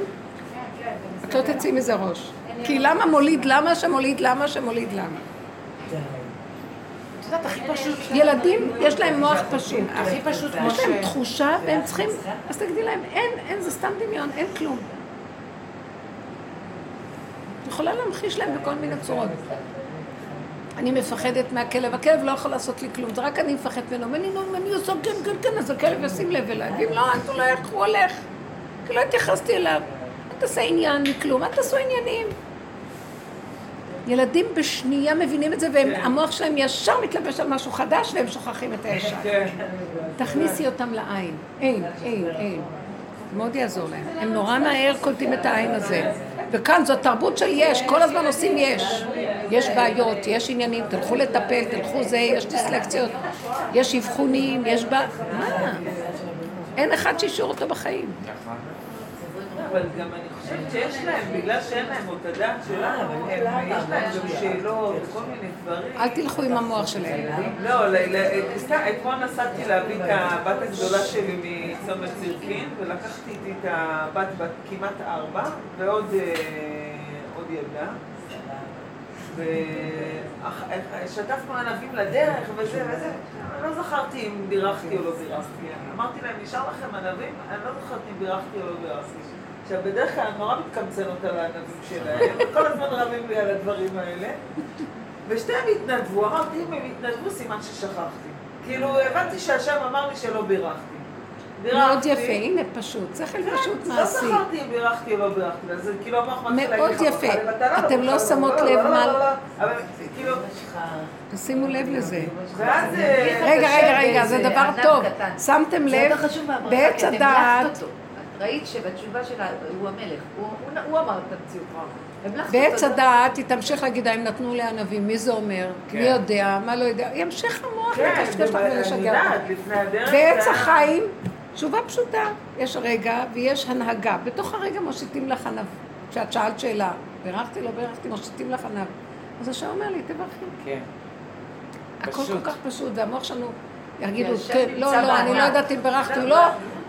Speaker 2: את לא תצאי מזה ראש. כי למה מוליד למה שמוליד למה שמוליד למה.
Speaker 5: את יודעת, הכי פשוט...
Speaker 2: ילדים, יש להם מוח פשוט.
Speaker 5: הכי פשוט, כמו
Speaker 2: יש
Speaker 5: ש...
Speaker 2: להם תחושה והם צריכים, אז תגידי להם, אין, אין, זה סתם דמיון, אין כלום. את יכולה להמחיש להם בכל מיני צורות. אני מפחדת מהכלב, הכלב לא יכול לעשות לי כלום, זה רק אני מפחד ממנו, ואני לא, אני עושה כן, כן, כן, אז הכלב ישים לב אליי, ואם לא, אל תולך, הוא הולך. כי לא התייחסתי אליו. אל תעשה עניין מכלום, אל תעשו עניינים. ילדים בשנייה מבינים את זה, והמוח שלהם ישר מתלבש על משהו חדש, והם שוכחים את הישן.
Speaker 3: כן.
Speaker 2: תכניסי אותם לעין. אין, אין, אין. מאוד יעזור להם. הם נורא מהר קולטים את העין הזה. וכאן זו תרבות של יש, כל הזמן עושים יש. יש בעיות, יש עניינים, תלכו לטפל, תלכו זה, יש דיסלקציות, יש אבחונים, יש ב... מה? אין אחד שישור אותו בחיים.
Speaker 3: אבל גם אני חושבת שיש להם, בגלל שאין להם עוד הדעת שלנו, יש להם גם שאלות וכל מיני דברים.
Speaker 2: אל תלכו עם המוח שלהם.
Speaker 3: לא, ל- ל- סתם, אתמול נסעתי להביא את הבת הגדולה שלי מצומת סירקין, ולקחתי איתי את הבת בת כמעט ארבע, ועוד אה, ילדה. ושטפנו ענבים לדרך וזה וזה, לא זכרתי אם בירכתי או לא בירכתי. אמרתי להם, נשאר לכם ענבים? אני לא זוכרת אם בירכתי או לא בירכתי. עכשיו, בדרך כלל נורא מתקמצנות על הענבים שלהם, וכל הזמן רבים לי על הדברים האלה. ושתיהם התנדבו, אמרתי, אם הם התנדבו, סימן ששכחתי. כאילו, הבנתי שהשם אמר לי שלא בירכתי.
Speaker 2: מאוד
Speaker 3: בירכתי.
Speaker 2: יפה, הנה פשוט, שכל פשוט
Speaker 3: לא
Speaker 2: מעשי.
Speaker 3: זכרתי אם בירכתי או לא בירכתי, אז כאילו המוח מתחיל
Speaker 2: מאוד
Speaker 3: להגיד לך,
Speaker 2: יפה.
Speaker 3: "ברכה לבטלה,
Speaker 2: אתם לא שמות לב
Speaker 3: לא, לא,
Speaker 2: מה-
Speaker 3: לא, לא." אבל כאילו,
Speaker 2: תשימו לב לזה.
Speaker 3: אה,
Speaker 2: רגע, רגע, רגע, זה דבר טוב. שמתם לב, בעץ הדעת,
Speaker 5: ראית שבתשובה שלה הוא המלך, הוא- הוא- הוא אמר את המציאות.
Speaker 2: בעץ. הדעת היא תמשיך להגיד, הם נתנו לענבים, מי זה אומר? מי יודע, מה לא יודע? ימשיך המוח
Speaker 3: כן,
Speaker 2: לקשקש לך ולשגע אותך.
Speaker 3: לפני הדרך...
Speaker 2: בעץ החיים, תשובה פשוטה, יש רגע ויש הנהגה. בתוך הרגע מושיטים לך ענב. כשאת שאלת שאלה, בירכתי, לא בירכתי, מושיטים לך ענב. אז השם אומר לי, תברכי.
Speaker 4: כן.
Speaker 2: הכל. כל כך פשוט, והמוח שלנו יגידו, כן, לא, לא, אני. לא יודעת אם בירכתי או לא,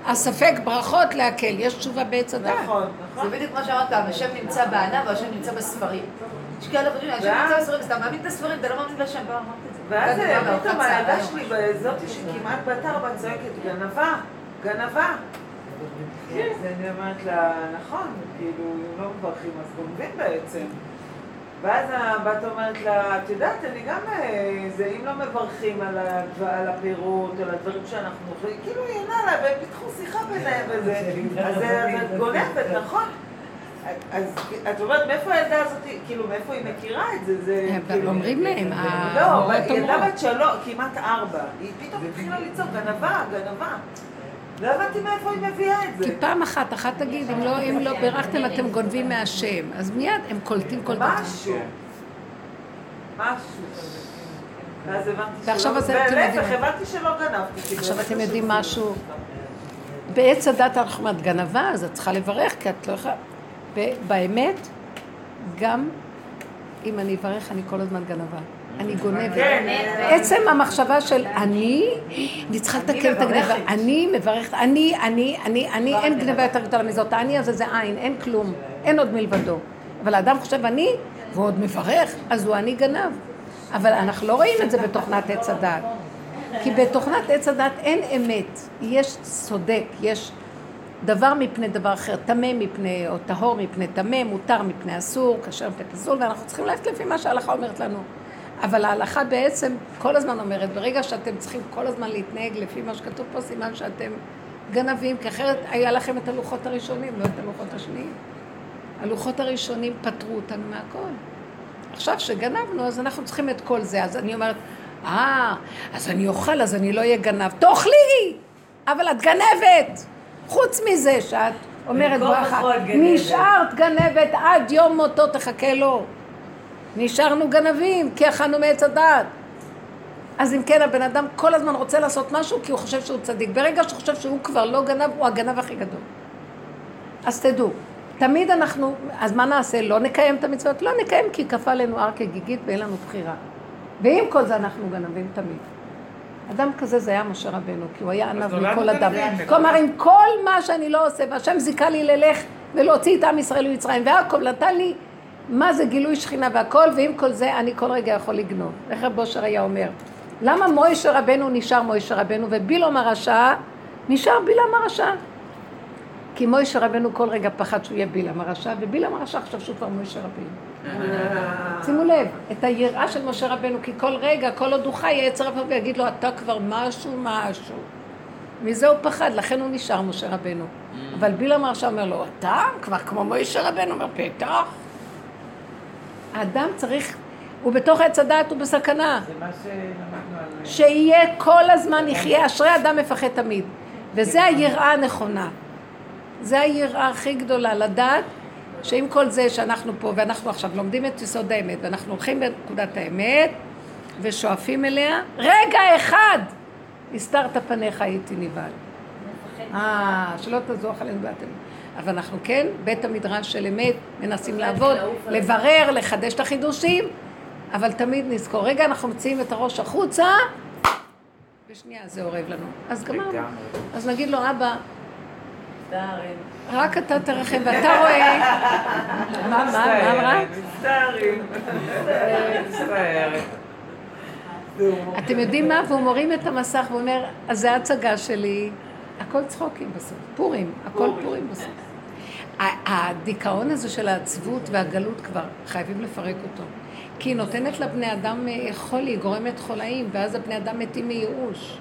Speaker 2: הספק ברכות להקל, יש תשובה בעץ הדעת.
Speaker 3: נכון,
Speaker 5: זה
Speaker 3: נכון.
Speaker 5: בדיוק מה שאמרת, השם נמצא בענב והשם נמצא בספרים. יש כאלה חושבים, השם נמצא בספרים, אז אתה מאמין בספרים, אתה לא מאמין בשם, בוא אמרת את זה.
Speaker 3: ואז פתאום הילדה
Speaker 5: חצה,
Speaker 3: שלי בזאתי שכמעט בת ארבע צועקת, גנבה, גנבה. כן, אז אני אומרת לה, נכון, כאילו, אם לא מברכים אז גונבים בעצם. ואז הבת אומרת לה, את יודעת, אני גם, אה, זה אם לא מברכים על, הפירות, על הדברים שאנחנו אוכלים, כאילו היא עונה לה, והם פיתחו שיחה ביניהם וזה, אז את גונבת, נכון? אז את אומרת, מאיפה הילדה הזאת, כאילו, מאיפה היא מכירה את זה? זה כאילו...
Speaker 2: אומרים להם,
Speaker 3: לא,
Speaker 2: המורות
Speaker 3: ילדה
Speaker 2: אומרות.
Speaker 3: בת שלוש, כמעט ארבע, היא פתאום התחילה לצעוק, גנבה, גנבה. לא הבנתי מאיפה היא מביאה את
Speaker 2: כי
Speaker 3: זה.
Speaker 2: פעם אחת, אחת תגיד, אם לא, אם לא בירכתם אתם גונבים מהשם. אז מיד הם קולטים כל דבר.
Speaker 3: משהו. משהו. ואז הבנתי
Speaker 2: ועכשיו אתם יודעים.
Speaker 3: ולהפך, הבנתי שלא גנבתי. כי
Speaker 2: עכשיו אתם יודעים. משהו. בעץ הדת אנחנו אומרת גנבה, אז את צריכה לברך, כי את לא יכולה... ב- באמת, גם אם אני אברך, אני כל הזמן גנבה. אני גונבת.
Speaker 3: כן,
Speaker 2: עצם המחשבה של אני, אני צריכה לתקן את הגניבה. אני מברכת, אני, אני, אני, אני, אין גניבה יותר גדולה מזאת. האני הזה זה עין, אין כלום, אין עוד מלבדו. אבל האדם חושב אני, ועוד מברך, אז הוא אני גנב. אבל אנחנו לא רואים את זה בתוכנת עץ הדת. כי בתוכנת עץ הדת אין אמת, יש צודק, יש דבר מפני דבר אחר, טמא מפני, או טהור מפני טמא, מותר מפני אסור, כשר מפני פסול, ואנחנו צריכים ללכת לפי מה שההלכה אומרת לנו. אבל ההלכה בעצם כל הזמן אומרת, ברגע שאתם צריכים כל הזמן להתנהג לפי מה שכתוב פה, סימן שאתם גנבים, כי אחרת היה לכם את הלוחות הראשונים, לא את הלוחות השניים. הלוחות הראשונים פטרו אותנו מהכל. עכשיו שגנבנו, אז אנחנו צריכים את כל זה. אז אני אומרת, אה, אז אני אוכל, אז אני לא אהיה גנב. תאכלי! אבל את גנבת! חוץ מזה שאת אומרת ברכה. נשארת גנבת עד יום מותו תחכה לו. נשארנו גנבים, כי אכלנו מעץ הדעת. אז אם כן, הבן אדם כל הזמן רוצה לעשות משהו כי הוא חושב שהוא צדיק. ברגע שהוא חושב שהוא כבר לא גנב, הוא הגנב הכי גדול. אז תדעו, תמיד אנחנו, אז מה נעשה? לא נקיים את המצוות? לא נקיים כי כפה עלינו הר כגיגית ואין לנו בחירה. ועם כל זה אנחנו גנבים תמיד. אדם כזה זה היה משה רבנו, כי הוא היה ענב מכל אדם. כלומר, עם כל מה שאני לא עושה, והשם זיכה לי ללך ולהוציא את עם ישראל ממצרים, ויעקב נתן לי מה זה גילוי שכינה והכל, ועם כל זה אני כל רגע יכול לגנוב. איך רב אושר היה אומר? למה מוישה רבנו נשאר מוישה רבנו, ובילום הרשע נשאר בילם הרשע? כי מוישה רבנו כל רגע פחד שהוא יהיה בילם הרשע, ובילם הרשע חשב שהוא כבר מוישה רבנו. שימו לב, את היראה של משה רבנו, כי כל רגע, כל עוד הוא חי, יצר אביו ויגיד לו, אתה כבר משהו, משהו. מזה הוא פחד, לכן הוא נשאר משה רבנו. אבל בילם הרשע אומר לו, אתה כבר כמו מוישה רבנו, אומר, בטח. האדם צריך, הוא בתוך עץ הדעת, הוא בסכנה.
Speaker 4: זה מה שלמדנו על...
Speaker 2: שיהיה כל הזמן יחיה, אשרי אדם מפחד תמיד. וזה היראה הנכונה. זה היראה הכי גדולה, לדעת שעם כל זה שאנחנו פה, ואנחנו עכשיו לומדים את יסוד האמת, ואנחנו הולכים בנקודת האמת, ושואפים אליה, רגע אחד, הסתרת פניך הייתי נבהל. אה, שלא תזוח עלינו באתם. אבל אנחנו כן, בית המדרש של אמת, מנסים לעבוד, לברר, לחדש את החידושים, אבל תמיד נזכור, רגע אנחנו מוציאים את הראש החוצה, ושנייה זה אורב לנו. אז גמרנו. אז נגיד לו, אבא. רק אתה תרחם, ואתה רואה... מה, מה, מה אמרה?
Speaker 3: מצטערים.
Speaker 4: מצטערת.
Speaker 2: אתם יודעים מה? והוא מורים את המסך ואומר, אז זה ההצגה שלי, הכל צחוקים בסוף, פורים, הכל פורים בסוף. הדיכאון הזה של העצבות והגלות כבר, חייבים לפרק אותו. כי היא נותנת לבני אדם אה, חולי, היא גורמת חולאים, ואז הבני אדם מתים מייאוש.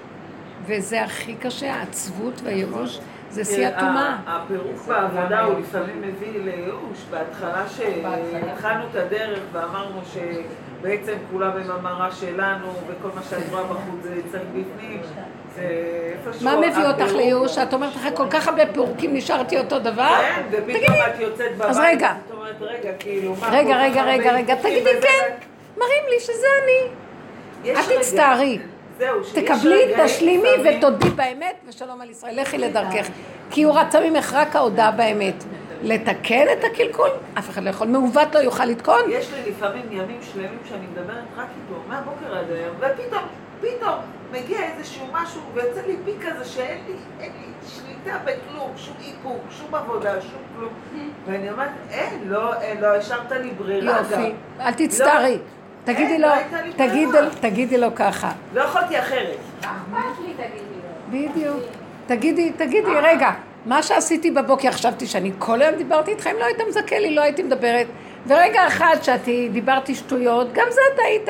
Speaker 2: וזה הכי קשה, העצבות והייאוש, זה שיא
Speaker 3: תראה,
Speaker 2: הטומאה.
Speaker 3: הפירוק בעבודה הוא לפעמים מביא לייאוש. בהתחלה שהתחלנו את הדרך ואמרנו שבעצם כולם הם המראה שלנו וכל מה שאת רואה בחוץ זה אצלך בפנים.
Speaker 2: מה מביא אותך לייאוש? את אומרת אחרי כל כך הרבה פירוקים נשארתי אותו דבר?
Speaker 3: כן, ופתאום את יוצאת בבית,
Speaker 2: אז רגע.
Speaker 3: רגע, כאילו.
Speaker 2: רגע, רגע, רגע, רגע,
Speaker 3: עיכובים
Speaker 2: תגידי כן, מראים לי שזה אני.
Speaker 3: רגע-
Speaker 2: תצטערי. תקבלי, תשלימי ותודי באמת, ושלום על ישראל. לכי לדרכך. כי הוא רצה ממך רק ההודעה באמת. לתקן את הקלקול, אף אחד לא יכול. מעוות לא יוכל לתקון.
Speaker 3: יש לי לפעמים ימים שלמים שאני מדברת רק איתו, מהבוקר עד היום, ופתאום, פתאום מגיע איזשהו משהו, ויוצא לי פיק כזה שאין לי, אין לי שליטה בכלום, שום איפוק, שום עבודה, שום כלום. ואני אומרת, אין, לא, אין, לא השארת לי ברירה גם.
Speaker 2: יופי. אל תצטערי. תגידי
Speaker 3: אין,
Speaker 2: לו,
Speaker 3: לא הייתה לי
Speaker 2: תגיד-
Speaker 3: ברירה.
Speaker 2: תגידי לו ככה.
Speaker 3: לא יכולתי אחרת.
Speaker 1: מה אכפת לי, תגידי לו?
Speaker 2: בדיוק. תגידי, תגידי, רגע, מה שעשיתי בבוקר, חשבתי שאני כל היום דיברתי איתכם, לא היית מזכה לי, לא הייתי מדברת. ורגע אחד שאתי, דיברתי שטויות, גם זה אתה היית.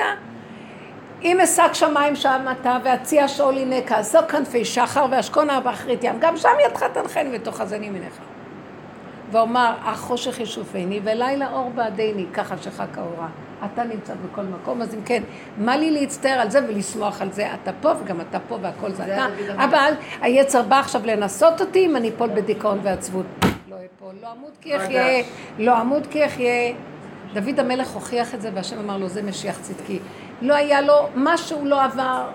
Speaker 2: אם אשק שמיים שם אתה, והציע שאול הנה כעשו כנפי שחר ואשכונה באחרית ים, גם שם ידך תנחני ותאחזני ממך. ואומר, אך חושך ישופני ולילה אור בעדני, ככה שחק האורה. אתה נמצא בכל מקום, אז אם כן, מה לי להצטער על זה ולשמוח על זה? אתה פה וגם אתה פה והכל זה
Speaker 5: זה
Speaker 2: אתה. אבל היצר בא עכשיו לנסות אותי אם אני אפול בדיכאון ועצבות. לא אפול, לא אמות כי אחיה, לא אמות כי אחיה. דוד המלך הוכיח את זה והשם אמר לו, זה משיח צדקי. לא היה לו, משהו לא עבר.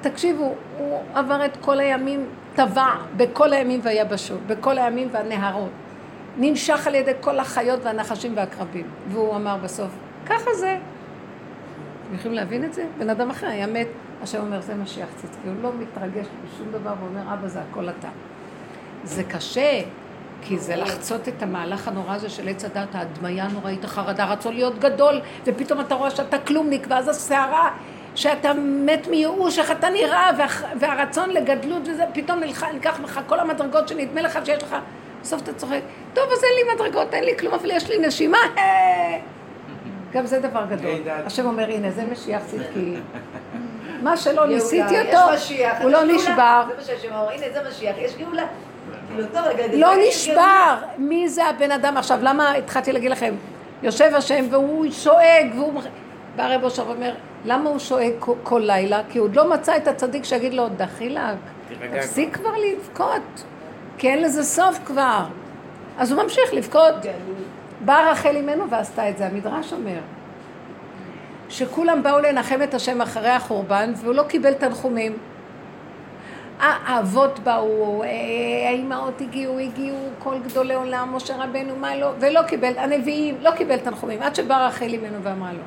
Speaker 2: תקשיבו, הוא עבר את כל הימים, טבע בכל הימים והיבשות, בכל הימים והנהרות. ננשך על ידי כל החיות והנחשים והעקרבים. והוא אמר בסוף, ככה זה. אתם יכולים להבין את זה? בן אדם אחר היה מת, השם אומר, זה משיח צדקי. הוא לא מתרגש בשום דבר ואומר, אבא, זה הכל אתה. זה קשה, כי זה לחצות את המהלך הנורא הזה של עץ הדת, ההדמיה הנוראית, החרדה, רצון להיות גדול, ופתאום אתה רואה שאתה כלומניק, ואז הסערה, שאתה מת מייאוש, איך אתה נראה, וה, והרצון לגדלות וזה, פתאום נלך, ניקח לך כל המדרגות שנדמה לך שיש לך, בסוף אתה צוחק, טוב, אז אין לי מדרגות, אין לי כלום, אבל יש לי נשימה, אה." גם זה דבר גדול. השם אומר, הנה, זה משיח צדקי. מה שלא ניסיתי
Speaker 5: יש
Speaker 2: אותו, הוא לא. נשבר.
Speaker 5: זה מה שהשם אומר, הנה זה משיח, יש גאולה. כאילו,
Speaker 2: לא נשבר. מי זה הבן אדם? עכשיו, למה התחלתי להגיד לכם? יושב השם והוא שואג, והוא... בא רב אושר ואומר, למה הוא שואג כל- לילה? כי הוא עוד לא מצא את הצדיק שיגיד לו, דחילק, תפסיק כבר לבכות, כי אין לזה סוף כבר. אז הוא ממשיך לבכות. באה רחל אימנו ועשתה את זה, המדרש אומר. שכולם באו לנחם את השם אחרי החורבן, והוא לא קיבל תנחומים. האבות באו, אה, האימהות הגיעו, הגיעו כל גדולי עולם, משה רבנו, מה לא, ולא קיבל, הנביאים, לא קיבל תנחומים, עד שבאה רחל אימנו ואמרה לו,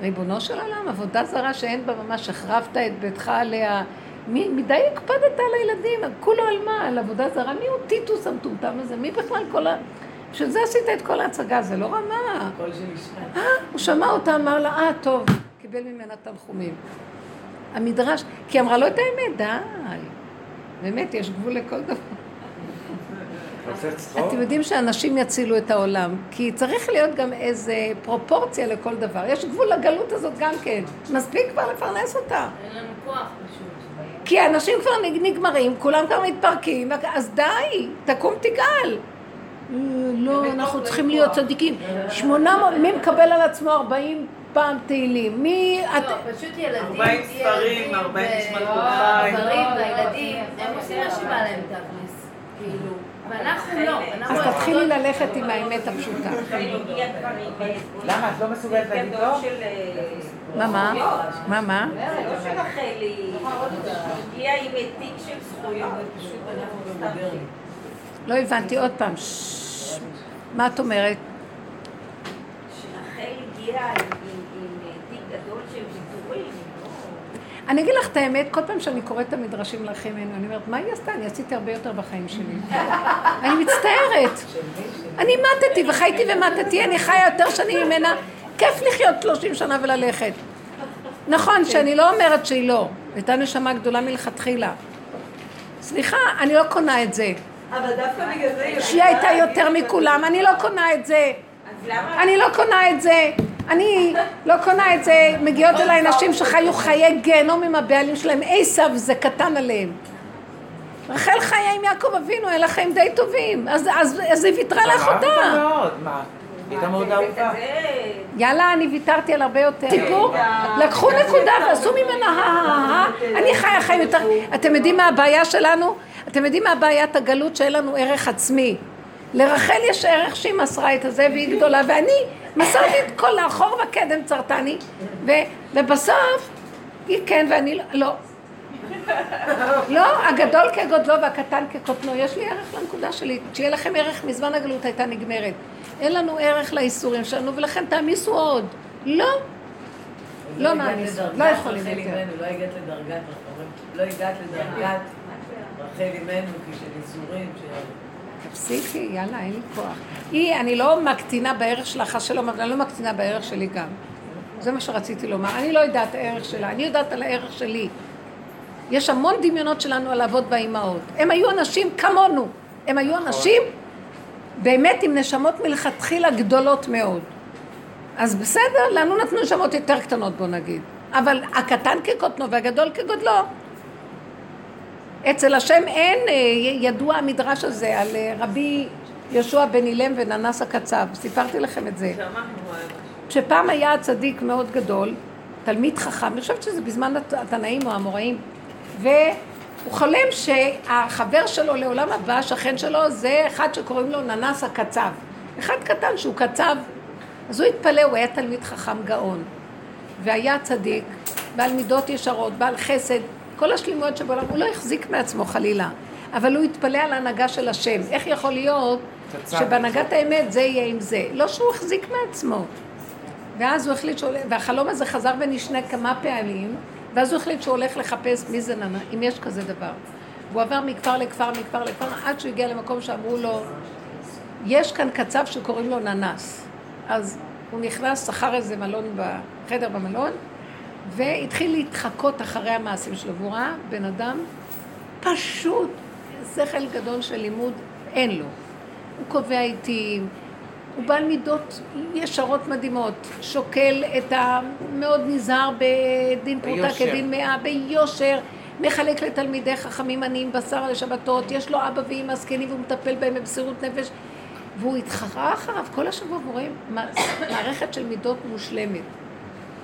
Speaker 2: ריבונו של עולם, עבודה זרה שאין בה ממש, החרבת את ביתך עליה, מדי הקפדת על הילדים, כולו על מה? על עבודה זרה? מי הוא טיטוס המטומטם הזה? מי בכלל כל ה... בשביל זה עשית את כל ההצגה, זה לא רמה.
Speaker 6: של אישה.
Speaker 2: אה, הוא שמע אותה, אמר לה, אה, טוב, קיבל ממנה תנחומים. המדרש, כי אמרה לו את האמת, די. באמת, יש גבול לכל דבר. אתם יודעים שאנשים יצילו את העולם, כי צריך להיות גם איזה פרופורציה לכל דבר. יש גבול לגלות הזאת גם כן. מספיק כבר לפרנס אותה.
Speaker 9: אין לנו כוח פשוט.
Speaker 2: כי האנשים כבר נג- נגמרים, כולם כבר מתפרקים, אז די, תקום תגאל. אה, לא, אנחנו צריכים להיות צדיקים. שמונה מי מקבל על עצמו ארבעים פעם תהילים? מי... את-
Speaker 9: לא, פשוט ילדים,
Speaker 3: 40 ספרים,
Speaker 9: ילדים
Speaker 3: 40
Speaker 9: ו-
Speaker 3: נשמת חי.
Speaker 9: גברים והילדים, הם עושים מה שבא להם תכלס, כאילו, ואנחנו לא.
Speaker 2: אז תתחילי ללכת עם האמת הפשוטה.
Speaker 4: למה? את לא מסוגלת להגיד לא?
Speaker 2: מה, מה? מה, מה?
Speaker 8: לא של רחלי, הגיעה עם תיק של זכויות, ופשוט אנחנו סתם...
Speaker 2: לא הבנתי, עוד פעם. מה את אומרת?
Speaker 8: שרחל הגיעה עם תיק גדול של ויתורים, לא?
Speaker 2: אני אגיד לך את האמת, כל פעם שאני קוראת את המדרשים ממנו, אני אומרת, מה היא עשתה? אני עשיתי הרבה יותר בחיים שלי. אני מצטערת. אני מתתי וחייתי ומתתי, אני חיה יותר שנים ממנה. כיף לחיות 30 שנה וללכת. נכון שאני לא אומרת שהיא לא. הייתה נשמה גדולה מלכתחילה. סליחה, אני לא קונה את זה.
Speaker 7: אבל דווקא בגלל זה...
Speaker 2: שהיא הייתה יותר מכולם, אני לא קונה את זה. אני לא קונה את זה. אני לא קונה את זה. מגיעות אליי נשים שחיו חיי גיהנום עם הבעלים שלהם. עשב זה קטן עליהם. רחל חיה עם יעקב אבינו, היה לה חיים די טובים. אז, אז, אז היא ויתרה לאחותה. יאללה, אני ויתרתי על הרבה יותר. סיפור, לקחו נקודה ועשו ממנה. אני חיה חיים יותר. אתם יודעים מה הבעיה שלנו? אתם יודעים מה הבעיית הגלות שאין לנו ערך עצמי? לרחל יש ערך שהיא מסרה את הזה והיא גדולה, ואני מסרתי את כל האחור והקדם צרתני, ו- ובסוף היא כן ואני לא. לא. לא, הגדול כגודלו והקטן כקוטנו. יש לי ערך לנקודה שלי. שיהיה לכם ערך, מזמן הגלות הייתה נגמרת. אין לנו ערך לאיסורים שלנו, ולכן תעמיסו עוד. לא. לא מעמיס, לא יכולים יותר.
Speaker 6: לא הגעת לדרגת, לא הגעת לדרגת רחל אימנו, כשל איסורים.
Speaker 2: תפסיקי, יאללה, אין לי כוח. היא, אני לא מקטינה בערך שלה, חס שלום, אבל אני לא מקטינה בערך שלי גם. זה מה שרציתי לומר. אני לא יודעת הערך שלה, אני יודעת על הערך שלי. יש המון דמיונות שלנו על האבות והאימהות. הם היו אנשים כמונו. הם היו אנשים באמת עם נשמות מלכתחילה גדולות מאוד. אז בסדר, לנו נתנו נשמות יותר קטנות, בוא נגיד. אבל הקטן כקוטנו והגדול כגודלו. אצל השם אין, אה, ידוע המדרש הזה על אה, רבי יהושע בן אילם וננס הקצב. סיפרתי לכם את זה. שפעם היה צדיק מאוד גדול, תלמיד חכם, אני חושבת שזה בזמן הת- התנאים או האמוראים, והוא חולם שהחבר שלו לעולם הבא, שכן שלו, זה אחד שקוראים לו ננס הקצב. אחד קטן שהוא קצב, אז הוא התפלא, הוא היה תלמיד חכם גאון, והיה צדיק, בעל מידות ישרות, בעל חסד, כל השלימויות שבעולם, הוא לא החזיק מעצמו חלילה, אבל הוא התפלא על ההנהגה של השם. איך יכול להיות. שבהנהגת האמת זה יהיה עם זה? לא שהוא החזיק מעצמו. ואז הוא החליט שהוא והחלום הזה חזר ונשנה כמה פעמים, ואז הוא החליט שהוא הולך לחפש מי זה ננה, אם יש כזה דבר. והוא עבר מכפר לכפר, מכפר לכפר, עד שהוא הגיע למקום שאמרו לו, יש כאן קצב שקוראים לו ננס. אז הוא נכנס, שכר איזה מלון בחדר במלון, והתחיל להתחקות אחרי המעשים שלו. והוא ראה בן אדם פשוט, שכל גדול של לימוד אין לו. הוא קובע עיתים, הוא בעל מידות ישרות מדהימות, שוקל את ה... מאוד נזהר בדין פרוטה. כדין מאה, ביושר, מחלק לתלמידי חכמים עניים בשר לשבתות, יש לו אבא ואמא זקנים והוא מטפל בהם במסירות נפש, והוא התחרה אחריו כל השבוע, ורואים מערכת של מידות מושלמת.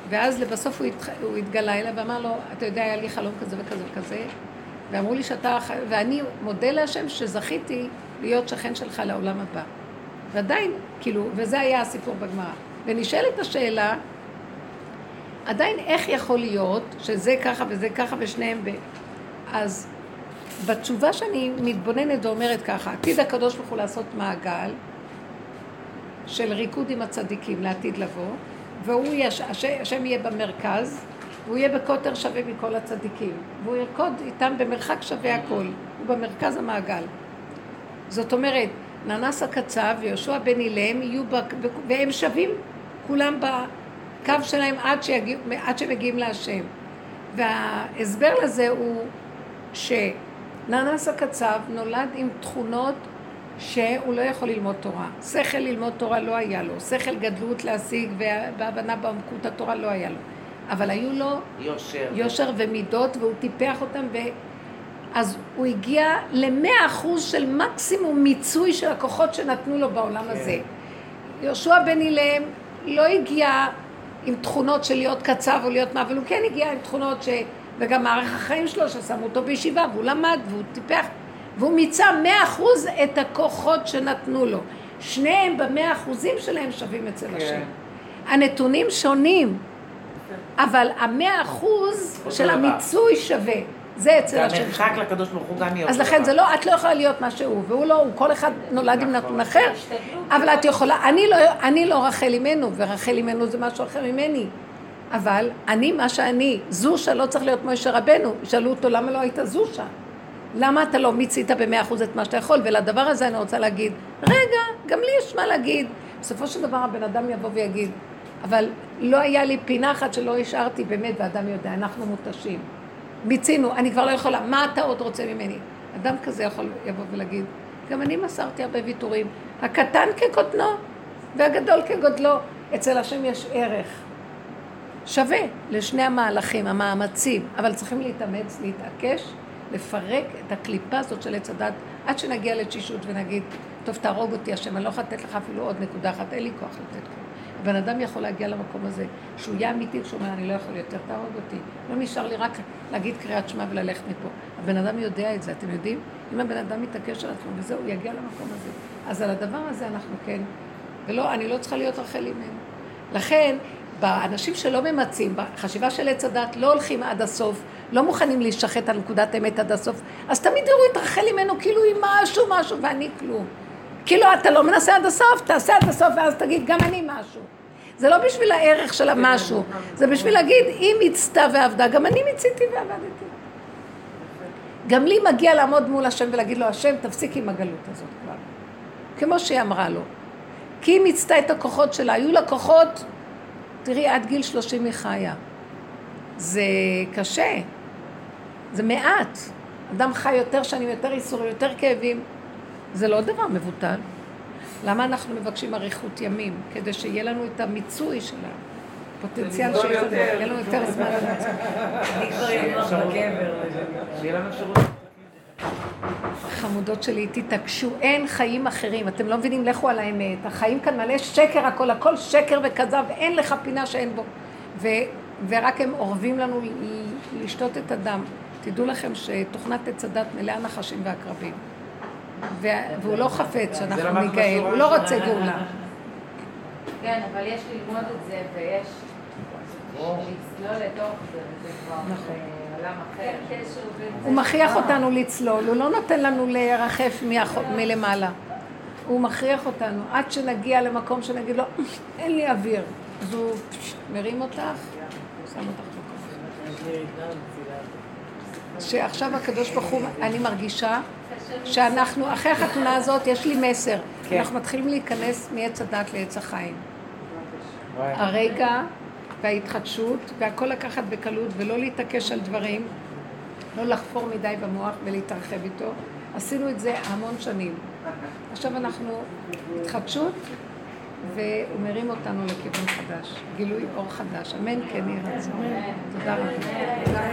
Speaker 2: ואז לבסוף הוא, התח... הוא התגלה אליו ואמר לו, אתה יודע, היה לי חלום כזה וכזה וכזה, ואמרו לי שאתה, ואני מודה להשם שזכיתי להיות שכן שלך לעולם הבא. ועדיין, כאילו, וזה היה הסיפור בגמרא. ונשאלת השאלה, עדיין איך יכול להיות שזה ככה וזה ככה ושניהם ב... אז בתשובה שאני מתבוננת ואומרת ככה, עתיד הקדוש ברוך הוא לעשות מעגל של ריקוד עם הצדיקים לעתיד לבוא, והוא יש, השם יהיה במרכז, והוא יהיה בקוטר שווה מכל הצדיקים, והוא ירקוד איתם במרחק שווה הכל, הוא במרכז המעגל. זאת אומרת, ננס הקצב ויהושע בן אילם יהיו, בק... והם שווים כולם בקו שלהם עד, שיגיע, עד שמגיעים להשם. וההסבר לזה הוא שננס הקצב נולד עם תכונות שהוא לא יכול ללמוד תורה. שכל ללמוד תורה לא היה לו, שכל גדלות להשיג והבנה בעמקות התורה לא היה לו. אבל היו לו
Speaker 4: יושר,
Speaker 2: יושר ומידות והוא טיפח אותם ו... אז הוא הגיע למאה אחוז של מקסימום מיצוי של הכוחות שנתנו לו בעולם כן. הזה. יהושע בן אילם לא הגיע עם תכונות של להיות קצב או להיות מה, אבל הוא כן הגיע עם תכונות ש... וגם מערך החיים שלו ששמו אותו בישיבה והוא למד והוא טיפח והוא מיצה מאה אחוז את הכוחות שנתנו לו. שניהם במאה אחוזים שלהם שווים אצל כן. השם. הנתונים שונים, אבל המאה אחוז של המיצוי שווה. זה אצל השם.
Speaker 4: והמרחק לקדוש ברוך הוא גם יהיה
Speaker 2: אז לכן זה לא, את לא יכולה להיות מה שהוא, והוא לא, הוא כל אחד נולד עם נתון אחר, אבל את יכולה, אני לא, אני לא רחל אימנו, ורחל אימנו זה משהו אחר ממני. אבל אני מה שאני, זושה לא צריך להיות משה רבנו. שאלו אותו למה לא היית זושה? למה אתה לא מיצית במאה אחוז את מה שאתה יכול? ולדבר הזה אני רוצה להגיד, רגע, גם לי יש מה להגיד. בסופו של דבר הבן אדם יבוא ויגיד, אבל לא היה לי פינה אחת שלא השארתי באמת, ואדם יודע, אנחנו מותשים. מיצינו, אני כבר לא יכולה, מה אתה עוד רוצה ממני? אדם כזה יכול לבוא ולהגיד, גם אני מסרתי הרבה ויתורים, הקטן כקוטנו והגדול כגודלו, אצל השם יש ערך. שווה לשני המהלכים, המאמצים, אבל צריכים להתאמץ, להתעקש, לפרק את הקליפה הזאת של עץ הדת, עד שנגיע לתשישות ונגיד, טוב, תהרוג אותי השם, אני לא יכולה לתת לך אפילו עוד נקודה אחת, אין לי כוח לתת כלום. הבן אדם יכול להגיע למקום הזה, שהוא יהיה אמיתי, כשהוא אומר, אני לא יכול יותר, תהרוג אותי. לא נשאר לי רק להגיד קריאת שמע וללכת מפה. הבן אדם יודע את זה, אתם יודעים? אם הבן אדם מתעקש על עצמו וזהו, הוא יגיע למקום הזה. אז על הדבר הזה אנחנו כן, ולא, אני לא צריכה להיות רחל אימנו. לכן, באנשים שלא ממצים, בחשיבה של עץ הדת, לא הולכים עד הסוף, לא מוכנים להישחט על נקודת האמת עד הסוף, אז תמיד יראו את רחל אימנו כאילו היא משהו משהו ואני כלום. כאילו אתה לא מנסה עד הסוף, תעשה עד הסוף ואז תגיד גם אני משהו. זה לא בשביל הערך של המשהו, זה בשביל להגיד, היא מיצתה ועבדה, גם אני מיציתי ועבדתי. גם לי מגיע לעמוד מול השם ולהגיד לו, השם, תפסיק עם הגלות הזאת כבר. כמו שהיא אמרה לו. כי היא מיצתה את הכוחות שלה, היו לה כוחות, תראי, עד גיל שלושים היא חיה. זה קשה, זה מעט. אדם חי יותר שנים, יותר איסורים, יותר כאבים. זה לא דבר מבוטל. למה אנחנו מבקשים אריכות ימים? כדי שיהיה לנו את המיצוי של הפוטנציאל שיש לנו, יהיה לנו יותר זמן למצוא.
Speaker 6: אני כבר אהיה לנו אפשרות.
Speaker 2: חמודות שלי, תתעקשו, אין חיים אחרים, אתם לא מבינים, לכו על האמת, החיים כאן מלא שקר הכל, הכל שקר וכזב, אין לך פינה שאין בו, ו, ורק הם אורבים לנו לשתות את הדם. תדעו לכם שתוכנת עץ הדת מלאה נחשים ועקרבים. והוא לא חפץ שאנחנו ניגאל, הוא לא רוצה גאולה.
Speaker 1: כן, אבל יש ללמוד את זה, ויש לצלול לתוך זה, וזה כבר נכון. עולם אחר. כן,
Speaker 2: הוא מכריח אותנו לצלול, הוא לא נותן לנו להירחף מלמעלה. הוא מכריח אותנו, עד שנגיע למקום שנגיד לו, אין לי אוויר. אז הוא מרים אותך, שם אותך במקום. שעכשיו הקדוש ברוך הוא, אני מרגישה שאנחנו, אחרי החתונה הזאת יש לי מסר. כן. אנחנו מתחילים להיכנס מעץ הדת לעץ החיים. הרגע וההתחדשות והכל לקחת בקלות ולא להתעקש על דברים, לא לחפור מדי במוח ולהתרחב איתו. עשינו את זה המון שנים. עכשיו אנחנו התחדשות והוא מרים אותנו לכיוון חדש, גילוי אור חדש. אמן כן יהיה רצון. תודה רבה.